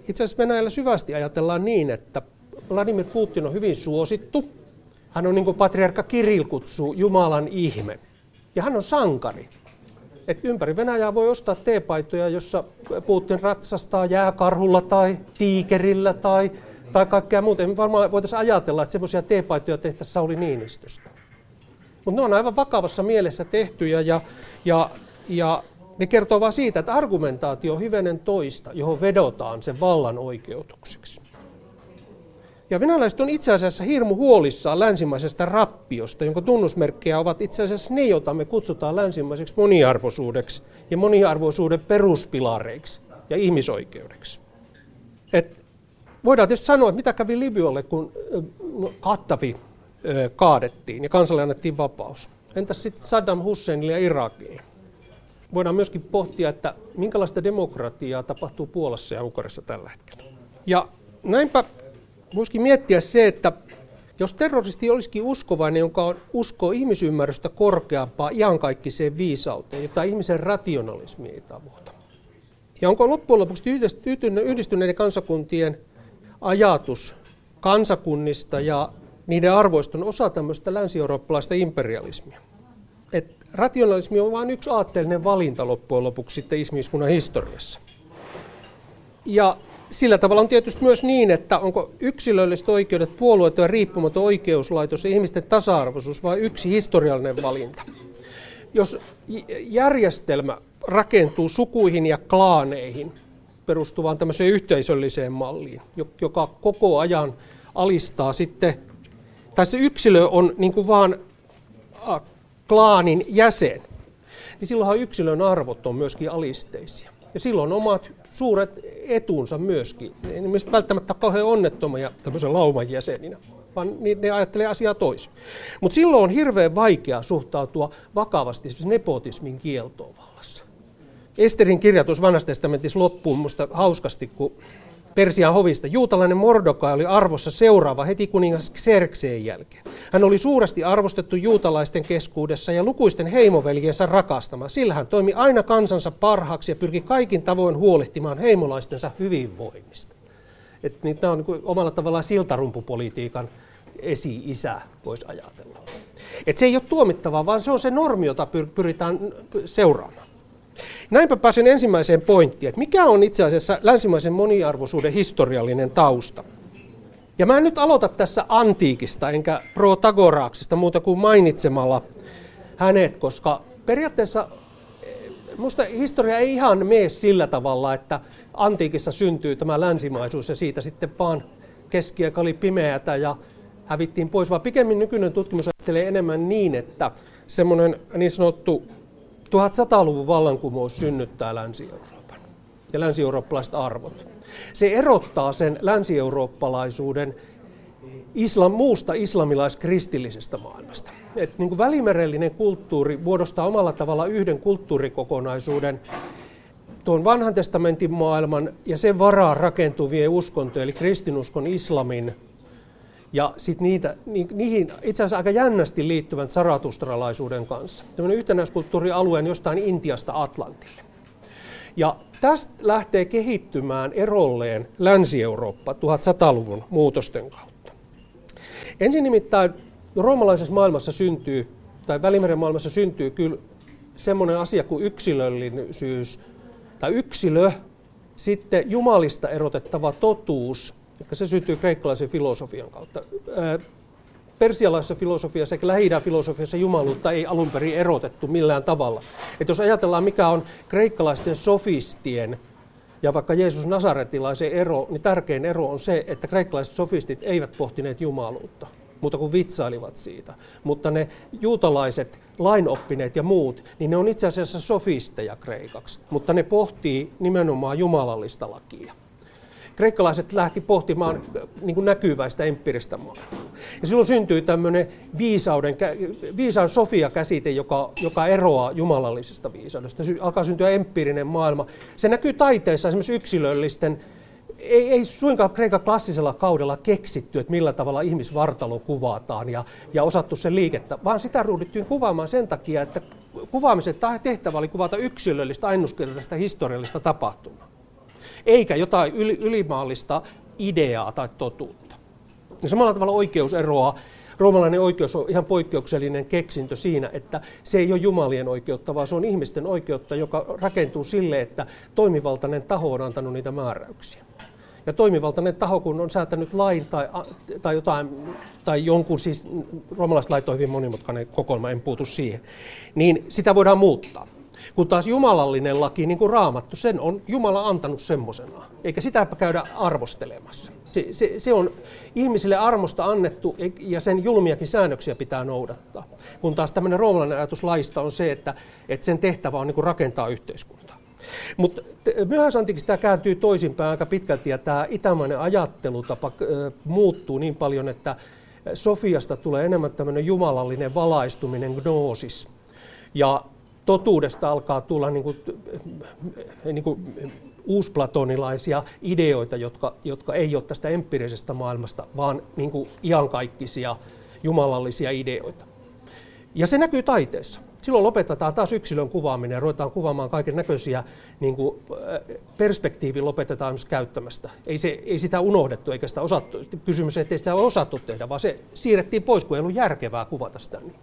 itse asiassa Venäjällä syvästi ajatellaan niin, että Vladimir Putin on hyvin suosittu. Hän on niin kuin patriarkka Kirill kutsuu Jumalan ihme. Ja hän on sankari. Et ympäri Venäjää voi ostaa teepaitoja, jossa Putin ratsastaa jääkarhulla tai tiikerillä tai tai kaikkea muuta. Me varmaan voitaisiin ajatella, että semmoisia teepaitoja tehtäisiin Sauli Niinistöstä. Mutta ne on aivan vakavassa mielessä tehtyjä ja, ja, ja ne kertoo vain siitä, että argumentaatio on hyvenen toista, johon vedotaan sen vallan oikeutukseksi. Ja venäläiset on itse asiassa hirmu huolissaan länsimaisesta rappiosta, jonka tunnusmerkkejä ovat itse asiassa ne, joita me kutsutaan länsimaiseksi moniarvoisuudeksi ja moniarvoisuuden peruspilareiksi ja ihmisoikeudeksi. Et Voidaan tietysti sanoa, että mitä kävi Libyalle, kun Kattavi kaadettiin ja kansalle annettiin vapaus. Entäs sitten Saddam Husseinille ja Irakille? Voidaan myöskin pohtia, että minkälaista demokratiaa tapahtuu Puolassa ja Unkarissa tällä hetkellä. Ja näinpä voisikin miettiä se, että jos terroristi olisikin uskovainen, jonka on usko ihmisymmärrystä korkeampaa iankaikkiseen viisauteen, jota ihmisen rationalismi ei tavoita. Ja onko loppujen lopuksi yhdistyneiden kansakuntien ajatus kansakunnista ja niiden arvoista on osa tämmöistä länsi-eurooppalaista imperialismia. Et rationalismi on vain yksi aatteellinen valinta loppujen lopuksi sitten ihmiskunnan historiassa. Ja sillä tavalla on tietysti myös niin, että onko yksilölliset oikeudet, puolueet ja riippumaton oikeuslaitos ja ihmisten tasa-arvoisuus vai yksi historiallinen valinta. Jos järjestelmä rakentuu sukuihin ja klaaneihin, perustuvaan tämmöiseen yhteisölliseen malliin, joka koko ajan alistaa sitten, tai se yksilö on niin kuin vaan klaanin jäsen, niin silloinhan yksilön arvot on myöskin alisteisia. Ja silloin omat suuret etunsa myöskin. Ne ei välttämättä kauhean onnettomia tämmöisen lauman jäseninä, vaan ne ajattelee asiaa toisin. Mutta silloin on hirveän vaikea suhtautua vakavasti nepotismin kieltoon vallassa. Esterin kirja tuossa vanhassa testamentissa loppuu minusta hauskasti, kun Persian hovista. Juutalainen Mordokai oli arvossa seuraava heti kuningas Xerxeen jälkeen. Hän oli suuresti arvostettu juutalaisten keskuudessa ja lukuisten heimoveljensä rakastama. Sillä hän toimi aina kansansa parhaaksi ja pyrki kaikin tavoin huolehtimaan heimolaistensa hyvinvoinnista. Niin, tämä on niin omalla tavallaan siltarumpupolitiikan esi-isä, voisi ajatella. Et se ei ole tuomittavaa, vaan se on se normi, jota pyritään seuraamaan. Näinpä pääsen ensimmäiseen pointtiin, että mikä on itse asiassa länsimaisen moniarvoisuuden historiallinen tausta. Ja mä en nyt aloita tässä antiikista enkä protagoraaksista muuta kuin mainitsemalla hänet, koska periaatteessa Minusta historia ei ihan mene sillä tavalla, että antiikissa syntyy tämä länsimaisuus ja siitä sitten vaan keskiaika oli pimeätä ja hävittiin pois, vaan pikemmin nykyinen tutkimus ajattelee enemmän niin, että semmoinen niin sanottu 1100-luvun vallankumous synnyttää Länsi-Euroopan ja länsi-eurooppalaiset arvot. Se erottaa sen länsi-eurooppalaisuuden islam, muusta islamilaiskristillisestä maailmasta. Et niin kuin välimerellinen kulttuuri muodostaa omalla tavalla yhden kulttuurikokonaisuuden tuon vanhan testamentin maailman ja sen varaan rakentuvien uskontojen, eli kristinuskon, islamin ja sit niitä, ni, niihin itse asiassa aika jännästi liittyvän saratustralaisuuden kanssa. Tämmöinen yhtenäiskulttuurialueen jostain Intiasta Atlantille. Ja tästä lähtee kehittymään erolleen Länsi-Eurooppa 1100-luvun muutosten kautta. Ensin nimittäin roomalaisessa maailmassa syntyy, tai Välimeren maailmassa syntyy kyllä semmoinen asia kuin yksilöllisyys, tai yksilö, sitten jumalista erotettava totuus, ja se syntyy kreikkalaisen filosofian kautta. Persialaisessa filosofiassa sekä lähi filosofiassa jumaluutta ei alun perin erotettu millään tavalla. Et jos ajatellaan, mikä on kreikkalaisten sofistien ja vaikka Jeesus Nasaretilaisen ero, niin tärkein ero on se, että kreikkalaiset sofistit eivät pohtineet jumaluutta mutta kun vitsailivat siitä. Mutta ne juutalaiset, lainoppineet ja muut, niin ne on itse asiassa sofisteja kreikaksi, mutta ne pohtii nimenomaan jumalallista lakia. Kreikkalaiset lähti pohtimaan niin kuin näkyväistä empiiristä maailmaa. Ja silloin syntyi tämmöinen viisauden, viisaan Sofia-käsite, joka, joka eroaa jumalallisesta viisaudesta. Alkaa syntyä empiirinen maailma. Se näkyy taiteessa esimerkiksi yksilöllisten ei, ei suinkaan Kreikan klassisella kaudella keksitty, että millä tavalla ihmisvartalo kuvataan ja, ja osattu sen liikettä, vaan sitä ruudittiin kuvaamaan sen takia, että kuvaamisen tehtävä oli kuvata yksilöllistä, ainutkertaista historiallista tapahtumaa, eikä jotain yli, ylimaallista ideaa tai totuutta. Ja samalla tavalla oikeus eroaa Roomalainen oikeus on ihan poikkeuksellinen keksintö siinä, että se ei ole jumalien oikeutta, vaan se on ihmisten oikeutta, joka rakentuu sille, että toimivaltainen taho on antanut niitä määräyksiä ja toimivaltainen taho, kun on säätänyt lain tai, tai, jotain, tai jonkun, siis roomalaiset lait on hyvin monimutkainen kokoelma, en puutu siihen, niin sitä voidaan muuttaa. Kun taas jumalallinen laki, niin kuin raamattu, sen on Jumala antanut semmoisena, eikä sitä käydä arvostelemassa. Se, se, se on ihmisille armosta annettu ja sen julmiakin säännöksiä pitää noudattaa. Kun taas tämmöinen roomalainen ajatus laista on se, että, että sen tehtävä on niin kuin rakentaa yhteiskuntaa. Mutta myöhäisantiikissa tämä kääntyy toisinpäin aika pitkälti ja tämä itämainen ajattelutapa muuttuu niin paljon, että Sofiasta tulee enemmän tämmöinen jumalallinen valaistuminen, gnoosis. Ja totuudesta alkaa tulla niin kuin, niin kuin uusplatonilaisia ideoita, jotka, jotka ei ole tästä empiirisestä maailmasta, vaan niin kuin iankaikkisia jumalallisia ideoita. Ja se näkyy taiteessa. Silloin lopetetaan taas yksilön kuvaaminen ja ruvetaan kuvaamaan kaiken näköisiä, niin kuin, perspektiivi lopetetaan myös käyttämästä. Ei, se, ei sitä unohdettu eikä sitä osattu. Kysymys, ettei sitä ole osattu tehdä, vaan se siirrettiin pois, kun ei ollut järkevää kuvata sitä. Niin.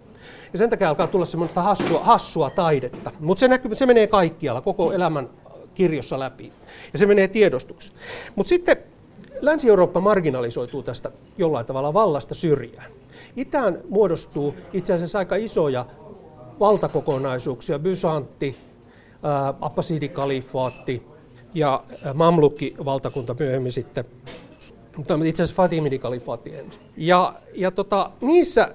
Ja sen takia alkaa tulla semmoista hassua, hassua taidetta. Mutta se, näkyy, se menee kaikkialla, koko elämän kirjossa läpi. Ja se menee tiedostuksi. Mutta sitten Länsi-Eurooppa marginalisoituu tästä jollain tavalla vallasta syrjään. Itään muodostuu itse asiassa aika isoja valtakokonaisuuksia, Byzantti, Abbasidikalifaatti ja Mamlukki-valtakunta myöhemmin sitten, mutta itse asiassa Fatimidikalifaatti ensin. Ja, ja tota, niissä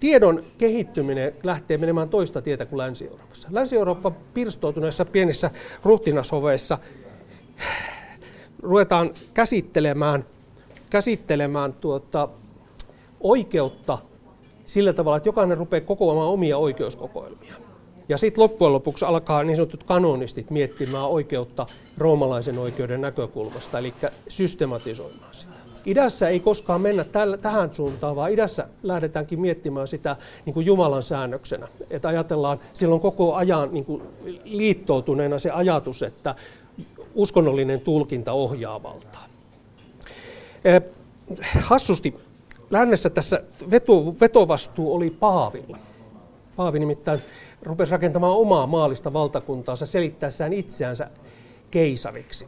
tiedon kehittyminen lähtee menemään toista tietä kuin Länsi-Euroopassa. Länsi-Eurooppa pirstoutuneissa pienissä ruhtinashoveissa ruvetaan käsittelemään, käsittelemään tuota, oikeutta sillä tavalla, että jokainen rupeaa kokoamaan omia oikeuskokoelmia. Ja sitten loppujen lopuksi alkaa niin sanotut kanonistit miettimään oikeutta roomalaisen oikeuden näkökulmasta, eli systematisoimaan sitä. Idässä ei koskaan mennä täl, tähän suuntaan, vaan idässä lähdetäänkin miettimään sitä niin kuin Jumalan säännöksenä. Että ajatellaan silloin koko ajan niin kuin liittoutuneena se ajatus, että uskonnollinen tulkinta ohjaa valtaa. Eh, hassusti lännessä tässä veto, vetovastuu oli Paavilla. Paavi nimittäin rupesi rakentamaan omaa maallista valtakuntaansa selittäessään itseänsä keisariksi.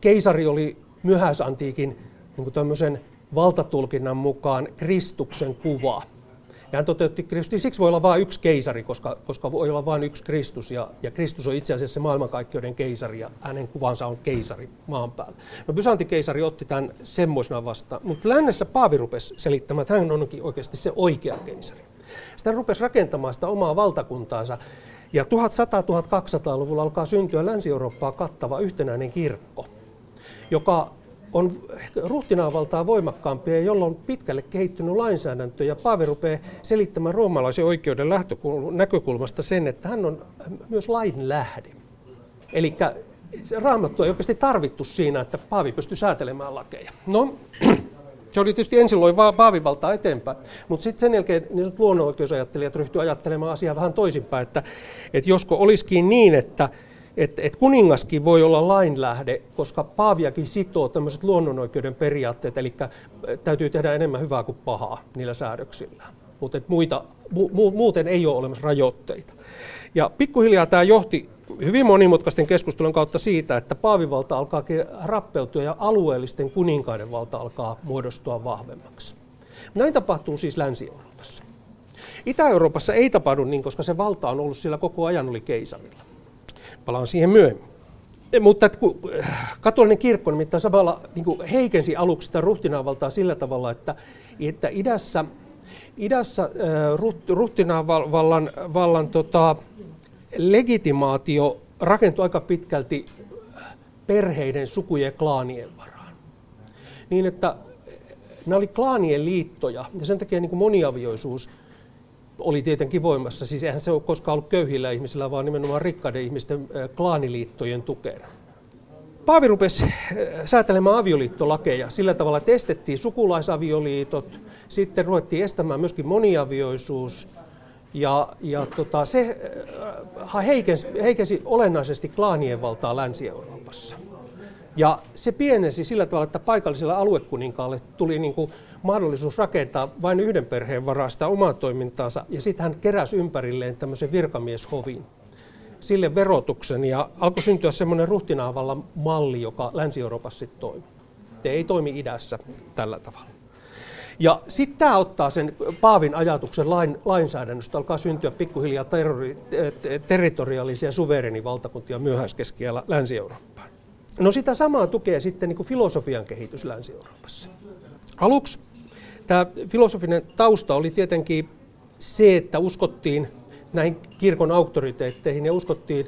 Keisari oli myöhäisantiikin niin tämmöisen valtatulkinnan mukaan Kristuksen kuva. Ja hän toteutti Kristus. Siksi voi olla vain yksi keisari, koska, koska voi olla vain yksi Kristus. Ja, ja Kristus on itse asiassa maailmankaikkeuden keisari ja hänen kuvansa on keisari maan päällä. No Byzantikeisari otti tämän semmoisena vastaan. Mutta lännessä Paavi rupesi selittämään, että hän onkin oikeasti se oikea keisari. Sitten rupesi rakentamaan sitä omaa valtakuntaansa. Ja 1100-1200-luvulla alkaa syntyä Länsi-Eurooppaa kattava yhtenäinen kirkko, joka on ruhtinaavaltaa voimakkaampi ja jolla on pitkälle kehittynyt lainsäädäntö. Ja Paavi rupeaa selittämään roomalaisen oikeuden näkökulmasta sen, että hän on myös lain lähde. Eli raamattu ei oikeasti tarvittu siinä, että Paavi pystyi säätelemään lakeja. No, <clears throat> se oli tietysti ensin loi paavivaltaa eteenpäin, mutta sitten sen jälkeen niin luonnonoikeusajattelijat ryhtyivät ajattelemaan asiaa vähän toisinpäin, että, että josko olisikin niin, että, että, että kuningaskin voi olla lainlähde, koska Paaviakin sitoo tämmöiset luonnonoikeuden periaatteet, eli täytyy tehdä enemmän hyvää kuin pahaa niillä säädöksillä. Mutta muita, mu, muuten ei ole olemassa rajoitteita. Ja pikkuhiljaa tämä johti hyvin monimutkaisten keskustelun kautta siitä, että paavivalta alkaa rappeutua ja alueellisten kuninkaiden valta alkaa muodostua vahvemmaksi. Näin tapahtuu siis Länsi-Euroopassa. Itä-Euroopassa ei tapahdu niin, koska se valta on ollut siellä koko ajan oli keisarilla. Palaan siihen myöhemmin. Mutta kun äh, katolinen kirkko nimittäin samalla niin kuin heikensi aluksi sitä ruhtinaavaltaa sillä tavalla, että, että idässä, idässä äh, ruhtinaavallan vallan, tota, legitimaatio rakentui aika pitkälti perheiden, sukujen ja klaanien varaan. Niin, että nämä oli klaanien liittoja ja sen takia niin kuin moniavioisuus oli tietenkin voimassa. Siis eihän se ole koskaan ollut köyhillä ihmisillä, vaan nimenomaan rikkaiden ihmisten klaaniliittojen tukena. Paavi rupesi säätelemään avioliittolakeja sillä tavalla, että estettiin sukulaisavioliitot, sitten ruvettiin estämään myöskin moniavioisuus, ja, ja tota, se heikensi, heikensi olennaisesti klaanien valtaa Länsi-Euroopassa. Ja se pienesi sillä tavalla, että paikallisella aluekuninkaalle tuli niin kuin mahdollisuus rakentaa vain yhden perheen varasta omaa toimintaansa, ja sitten hän keräsi ympärilleen tämmöisen virkamieshovin, sille verotuksen, ja alkoi syntyä semmoinen ruhtinaavalla malli, joka Länsi-Euroopassa sitten toimi. Te ei toimi idässä tällä tavalla. Ja sitten tämä ottaa sen Paavin ajatuksen lain, lainsäädännöstä, alkaa syntyä pikkuhiljaa terrori, territoriaalisia suverenivaltakuntia myöhäiskeskiällä Länsi-Eurooppaan. No sitä samaa tukee sitten niin kuin filosofian kehitys Länsi-Euroopassa. Aluksi tämä filosofinen tausta oli tietenkin se, että uskottiin näihin kirkon auktoriteetteihin ja uskottiin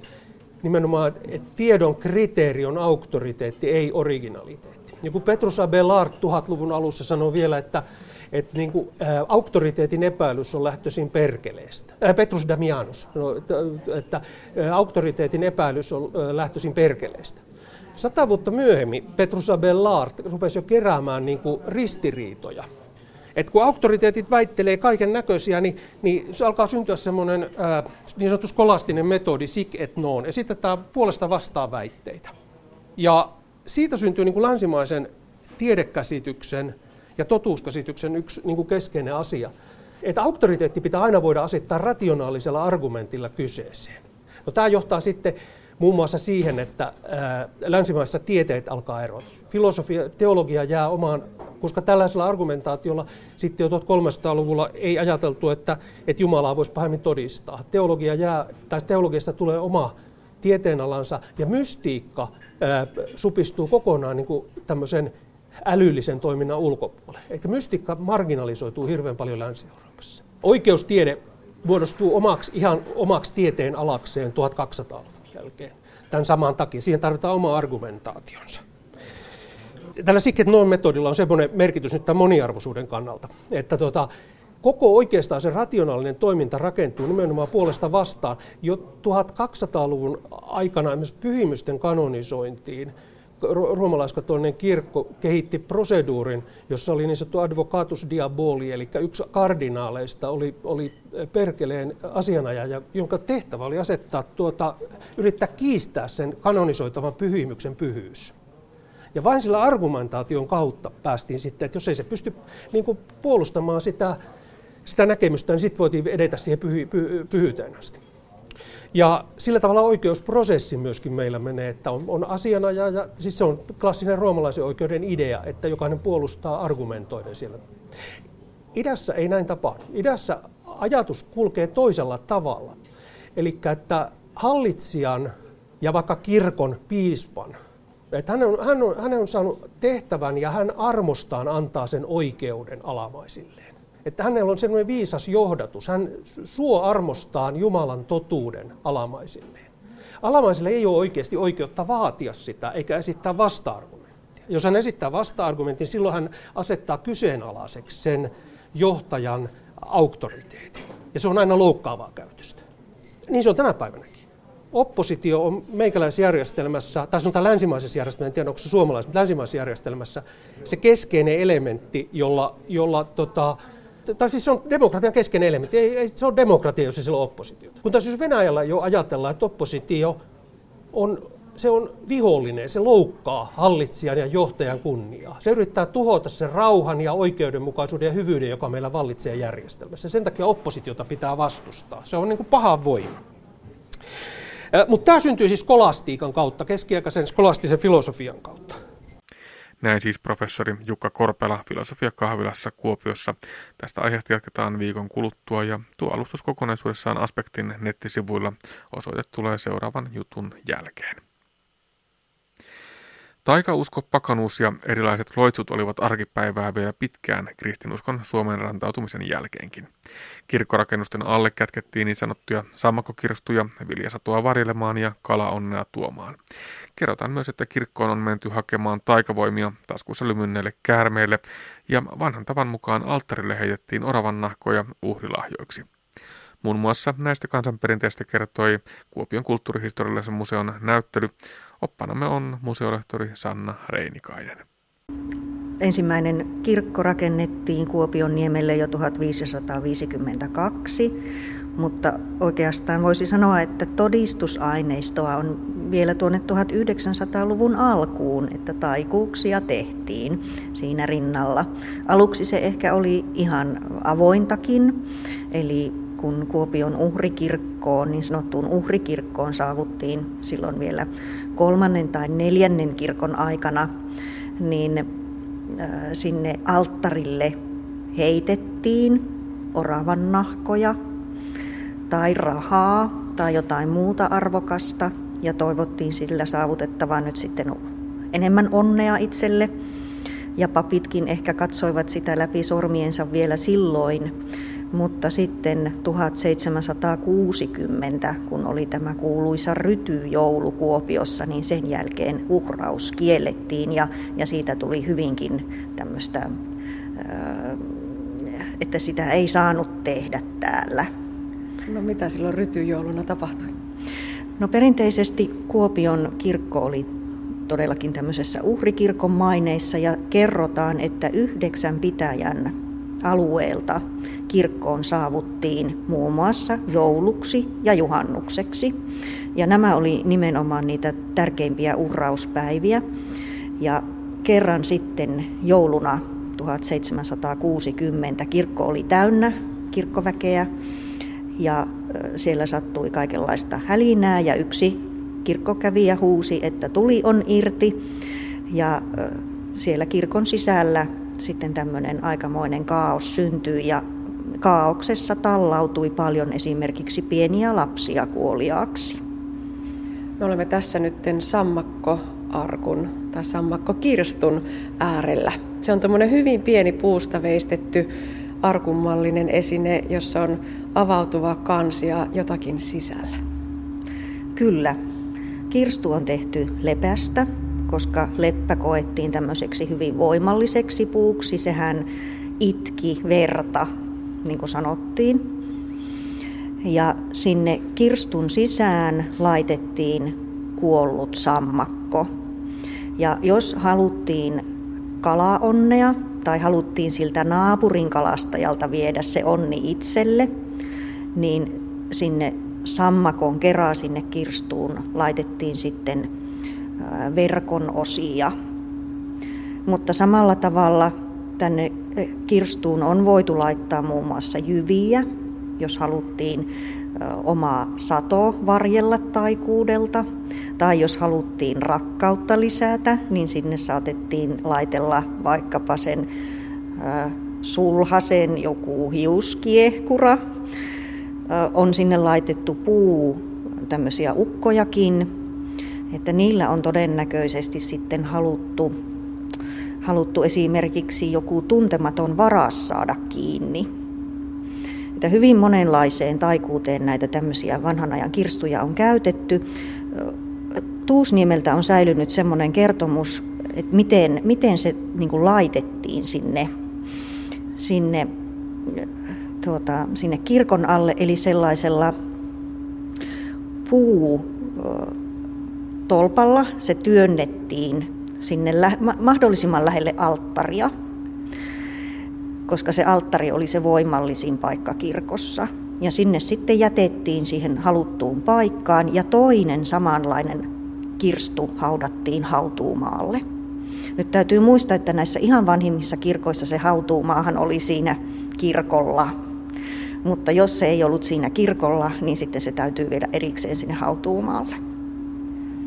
nimenomaan, että tiedon kriteeri on auktoriteetti, ei originaliteetti. Ja kun Petrus Abelard 1000-luvun alussa sanoi vielä, että, että niin kuin, ä, auktoriteetin epäilys on lähtöisin perkeleestä. Ä, Petrus Damianus, no, että, että ä, auktoriteetin epäilys on ä, lähtöisin perkeleestä. Sata vuotta myöhemmin Petrus Abelard rupesi jo keräämään niin kuin ristiriitoja. Et kun auktoriteetit väittelee kaiken näköisiä, niin, niin se alkaa syntyä semmoinen äh, niin sanottu skolastinen metodi, sic et non. Esitetään puolesta vastaan väitteitä. Ja siitä syntyy niin kuin länsimaisen tiedekäsityksen ja totuuskäsityksen yksi niin kuin keskeinen asia, että auktoriteetti pitää aina voida asettaa rationaalisella argumentilla kyseeseen. No, tämä johtaa sitten muun muassa siihen, että länsimaissa tieteet alkaa erota. Filosofia, teologia jää omaan, koska tällaisella argumentaatiolla sitten jo 1300-luvulla ei ajateltu, että, että Jumalaa voisi pahemmin todistaa. Teologia jää, tai teologiasta tulee oma tieteenalansa ja mystiikka ää, supistuu kokonaan niin kuin tämmöisen älyllisen toiminnan ulkopuolelle. Eikä mystiikka marginalisoituu hirveän paljon Länsi-Euroopassa. Oikeustiede muodostuu omaksi, ihan omaksi tieteen alakseen 1200-luvun jälkeen. Tämän saman takia. Siihen tarvitaan oma argumentaationsa. Tällä Siket noin metodilla on semmoinen merkitys nyt tämän moniarvoisuuden kannalta, että tota, koko oikeastaan se rationaalinen toiminta rakentuu nimenomaan puolesta vastaan. Jo 1200-luvun aikana esimerkiksi pyhimysten kanonisointiin roomalaiskatolinen kirkko kehitti proseduurin, jossa oli niin sanottu advocatus diaboli, eli yksi kardinaaleista oli, oli perkeleen asianajaja, jonka tehtävä oli asettaa tuota, yrittää kiistää sen kanonisoitavan pyhimyksen pyhyys. Ja vain sillä argumentaation kautta päästiin sitten, että jos ei se pysty niin kuin, puolustamaan sitä sitä näkemystä, niin sitten voitiin edetä siihen pyhy, py, pyhyyteen asti. Ja sillä tavalla oikeusprosessi myöskin meillä menee, että on, on asianajaja, siis se on klassinen roomalaisen oikeuden idea, että jokainen puolustaa argumentoiden siellä. Idässä ei näin tapahdu. Idässä ajatus kulkee toisella tavalla. Eli että hallitsijan ja vaikka kirkon piispan, että hän on, hän, on, hän on saanut tehtävän ja hän armostaan antaa sen oikeuden alamaisilleen. Että hänellä on sellainen viisas johdatus. Hän suo armostaan Jumalan totuuden alamaisilleen. Alamaisille ei ole oikeasti oikeutta vaatia sitä eikä esittää vasta-argumenttia. Jos hän esittää vasta-argumentin, silloin hän asettaa kyseenalaiseksi sen johtajan auktoriteetin. Ja se on aina loukkaavaa käytöstä. Niin se on tänä päivänäkin. Oppositio on meikäläisjärjestelmässä, tai sanotaan länsimaisessa järjestelmässä, en tiedä onko se suomalaisessa, mutta länsimaisessa järjestelmässä, se keskeinen elementti, jolla, jolla tota, tai siis se on demokratian keskeinen elementti. Ei, ei, se on demokratia, jos ei sillä ole oppositiota. Kun taas jos Venäjällä jo ajatellaan, että oppositio on, se on vihollinen, se loukkaa hallitsijan ja johtajan kunniaa. Se yrittää tuhota sen rauhan ja oikeudenmukaisuuden ja hyvyyden, joka meillä vallitsee järjestelmässä. Sen takia oppositiota pitää vastustaa. Se on niin kuin paha voima. Mutta tämä syntyy siis skolastiikan kautta, keskiaikaisen skolastisen filosofian kautta. Näin siis professori Jukka Korpela Filosofia kahvilassa Kuopiossa. Tästä aiheesta jatketaan viikon kuluttua ja tuo alustus kokonaisuudessaan Aspektin nettisivuilla. Osoite tulee seuraavan jutun jälkeen. Taikausko, pakanuus ja erilaiset loitsut olivat arkipäivää vielä pitkään kristinuskon Suomen rantautumisen jälkeenkin. Kirkkorakennusten alle kätkettiin niin sanottuja sammakokirstuja viljasatoa varjelemaan ja kalaonnea tuomaan. Kerrotaan myös, että kirkkoon on menty hakemaan taikavoimia taskussa lymynneille käärmeille ja vanhan tavan mukaan alttarille heitettiin oravan nahkoja uhrilahjoiksi. Muun muassa näistä kansanperinteistä kertoi Kuopion kulttuurihistoriallisen museon näyttely. Oppanamme on museolehtori Sanna Reinikainen. Ensimmäinen kirkko rakennettiin Kuopion niemelle jo 1552, mutta oikeastaan voisi sanoa, että todistusaineistoa on vielä tuonne 1900-luvun alkuun, että taikuuksia tehtiin siinä rinnalla. Aluksi se ehkä oli ihan avointakin, eli kun Kuopion uhrikirkkoon, niin sanottuun uhrikirkkoon saavuttiin silloin vielä kolmannen tai neljännen kirkon aikana, niin äh, sinne alttarille heitettiin oravan nahkoja tai rahaa tai jotain muuta arvokasta ja toivottiin sillä saavutettavaa nyt sitten enemmän onnea itselle. Ja papitkin ehkä katsoivat sitä läpi sormiensa vielä silloin, mutta sitten 1760, kun oli tämä kuuluisa rytyjoulu Kuopiossa, niin sen jälkeen uhraus kiellettiin ja, ja siitä tuli hyvinkin tämmöistä, että sitä ei saanut tehdä täällä. No mitä silloin rytyjouluna tapahtui? No perinteisesti Kuopion kirkko oli todellakin tämmöisessä uhrikirkon maineissa ja kerrotaan, että yhdeksän pitäjän alueelta kirkkoon saavuttiin muun muassa jouluksi ja juhannukseksi. Ja nämä oli nimenomaan niitä tärkeimpiä uhrauspäiviä. Ja kerran sitten jouluna 1760 kirkko oli täynnä kirkkoväkeä ja siellä sattui kaikenlaista hälinää ja yksi kirkkokävijä huusi, että tuli on irti ja siellä kirkon sisällä sitten tämmöinen aikamoinen kaos syntyi ja kaauksessa tallautui paljon esimerkiksi pieniä lapsia kuoliaaksi. Me olemme tässä nyt sammakko-arkun tai sammakko-kirstun äärellä. Se on tuommoinen hyvin pieni puusta veistetty arkunmallinen esine, jossa on avautuva kansi ja jotakin sisällä. Kyllä. Kirstu on tehty lepästä, koska leppä koettiin tämmöiseksi hyvin voimalliseksi puuksi. Sehän itki verta niin kuin sanottiin. Ja sinne kirstun sisään laitettiin kuollut sammakko. Ja jos haluttiin kalaonnea tai haluttiin siltä naapurin kalastajalta viedä se onni itselle, niin sinne sammakon kerää sinne kirstuun laitettiin sitten verkon osia. Mutta samalla tavalla tänne kirstuun on voitu laittaa muun muassa jyviä jos haluttiin omaa sato varjella taikuudelta, tai jos haluttiin rakkautta lisätä, niin sinne saatettiin laitella vaikkapa sen sulhasen joku hiuskiehkura. On sinne laitettu puu, tämmöisiä ukkojakin, että niillä on todennäköisesti sitten haluttu, haluttu esimerkiksi joku tuntematon varas saada kiinni. Että hyvin monenlaiseen taikuuteen näitä tämmöisiä vanhan ajan kirstuja on käytetty. Tuusniemeltä on säilynyt semmoinen kertomus, että miten, miten se niin laitettiin sinne, sinne, tuota, sinne kirkon alle, eli sellaisella puu tolpalla se työnnettiin sinne lä- mahdollisimman lähelle alttaria, koska se alttari oli se voimallisin paikka kirkossa. Ja sinne sitten jätettiin siihen haluttuun paikkaan ja toinen samanlainen kirstu haudattiin hautuumaalle. Nyt täytyy muistaa, että näissä ihan vanhimmissa kirkoissa se hautuumaahan oli siinä kirkolla. Mutta jos se ei ollut siinä kirkolla, niin sitten se täytyy viedä erikseen sinne hautuumaalle.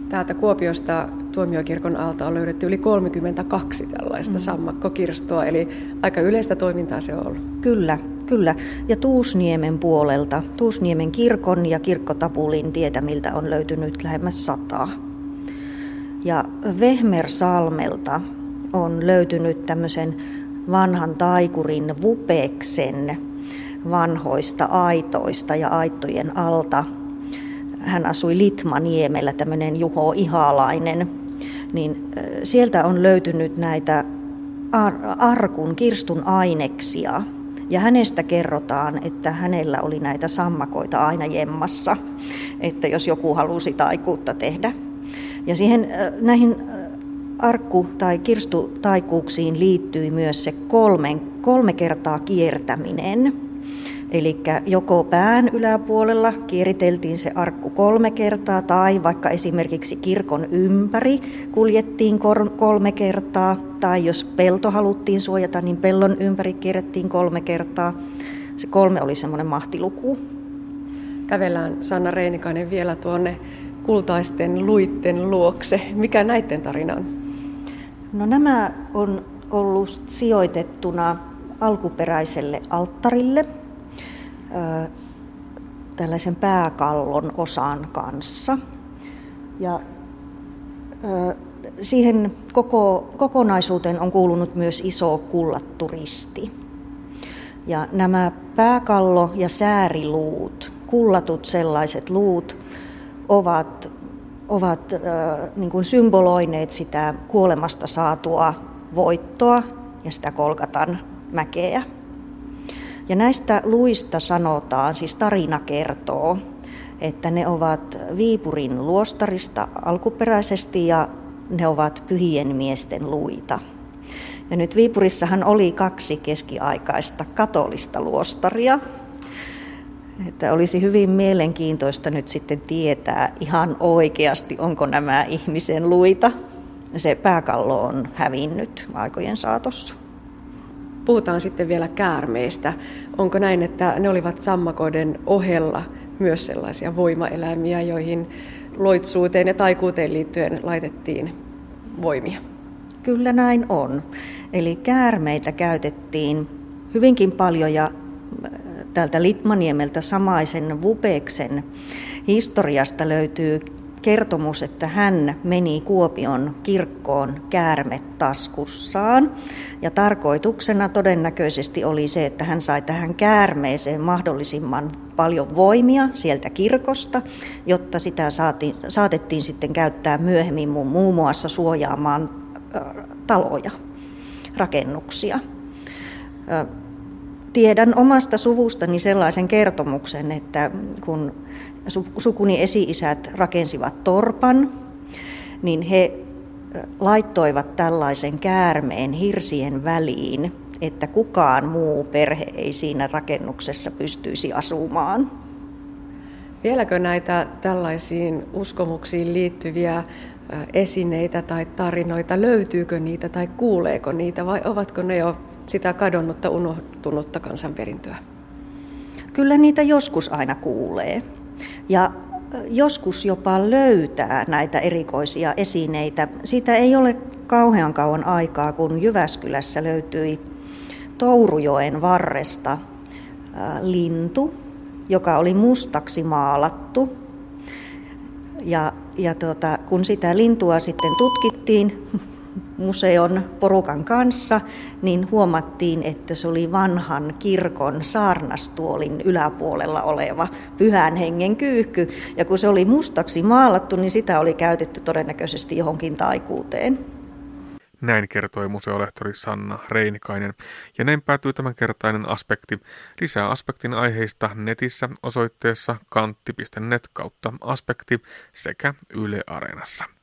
Täältä Kuopiosta tuomiokirkon alta on löydetty yli 32 tällaista mm. sammakkokirstoa, eli aika yleistä toimintaa se on ollut. Kyllä, kyllä. Ja Tuusniemen puolelta, Tuusniemen kirkon ja kirkkotapulin tietämiltä on löytynyt lähemmäs sataa. Ja Vehmersalmelta on löytynyt tämmöisen vanhan taikurin Vupeksen vanhoista aitoista ja aittojen alta. Hän asui Litmaniemellä, tämmöinen Juho Ihalainen. Niin sieltä on löytynyt näitä arkun, kirstun aineksia. Ja hänestä kerrotaan, että hänellä oli näitä sammakoita aina jemmassa, että jos joku halusi taikuutta tehdä. Ja siihen, näihin arkku- tai kirstutaikuuksiin liittyi myös se kolme, kolme kertaa kiertäminen. Eli joko pään yläpuolella kieriteltiin se arkku kolme kertaa tai vaikka esimerkiksi kirkon ympäri kuljettiin kolme kertaa tai jos pelto haluttiin suojata, niin pellon ympäri kierrettiin kolme kertaa. Se kolme oli semmoinen mahtiluku. Kävellään Sanna Reinikainen vielä tuonne kultaisten luitten luokse. Mikä näiden tarina on? No nämä on ollut sijoitettuna alkuperäiselle alttarille tällaisen pääkallon osan kanssa. Ja siihen koko, kokonaisuuteen on kuulunut myös iso kullattu risti. Ja nämä pääkallo- ja sääriluut, kullatut sellaiset luut, ovat, ovat niin kuin symboloineet sitä kuolemasta saatua voittoa ja sitä Kolkatan mäkeä. Ja näistä luista sanotaan, siis tarina kertoo, että ne ovat Viipurin luostarista alkuperäisesti ja ne ovat pyhien miesten luita. Ja nyt Viipurissahan oli kaksi keskiaikaista katolista luostaria. Että olisi hyvin mielenkiintoista nyt sitten tietää ihan oikeasti, onko nämä ihmisen luita. Se pääkallo on hävinnyt aikojen saatossa. Puhutaan sitten vielä käärmeistä. Onko näin, että ne olivat sammakoiden ohella myös sellaisia voimaeläimiä, joihin loitsuuteen ja taikuuteen liittyen laitettiin voimia? Kyllä näin on. Eli käärmeitä käytettiin hyvinkin paljon ja äh, täältä Litmaniemeltä samaisen Vupeksen historiasta löytyy kertomus, että hän meni Kuopion kirkkoon käärmet taskussaan. Ja tarkoituksena todennäköisesti oli se, että hän sai tähän käärmeeseen mahdollisimman paljon voimia sieltä kirkosta, jotta sitä saatiin, saatettiin sitten käyttää myöhemmin muun muassa suojaamaan taloja, rakennuksia. Tiedän omasta suvustani sellaisen kertomuksen, että kun sukuni esi-isät rakensivat torpan, niin he laittoivat tällaisen käärmeen hirsien väliin, että kukaan muu perhe ei siinä rakennuksessa pystyisi asumaan. Vieläkö näitä tällaisiin uskomuksiin liittyviä esineitä tai tarinoita, löytyykö niitä tai kuuleeko niitä vai ovatko ne jo sitä kadonnutta, unohtunutta kansanperintöä? kyllä niitä joskus aina kuulee. Ja joskus jopa löytää näitä erikoisia esineitä. Siitä ei ole kauhean kauan aikaa, kun Jyväskylässä löytyi Tourujoen varresta lintu, joka oli mustaksi maalattu. Ja, ja tuota, kun sitä lintua sitten tutkittiin <laughs> museon porukan kanssa, niin huomattiin, että se oli vanhan kirkon saarnastuolin yläpuolella oleva pyhän hengen kyyhky. Ja kun se oli mustaksi maalattu, niin sitä oli käytetty todennäköisesti johonkin taikuuteen. Näin kertoi museolehtori Sanna Reinikainen. Ja näin päätyy tämänkertainen aspekti. Lisää aspektin aiheista netissä osoitteessa kantti.net kautta aspekti sekä Yle Areenassa.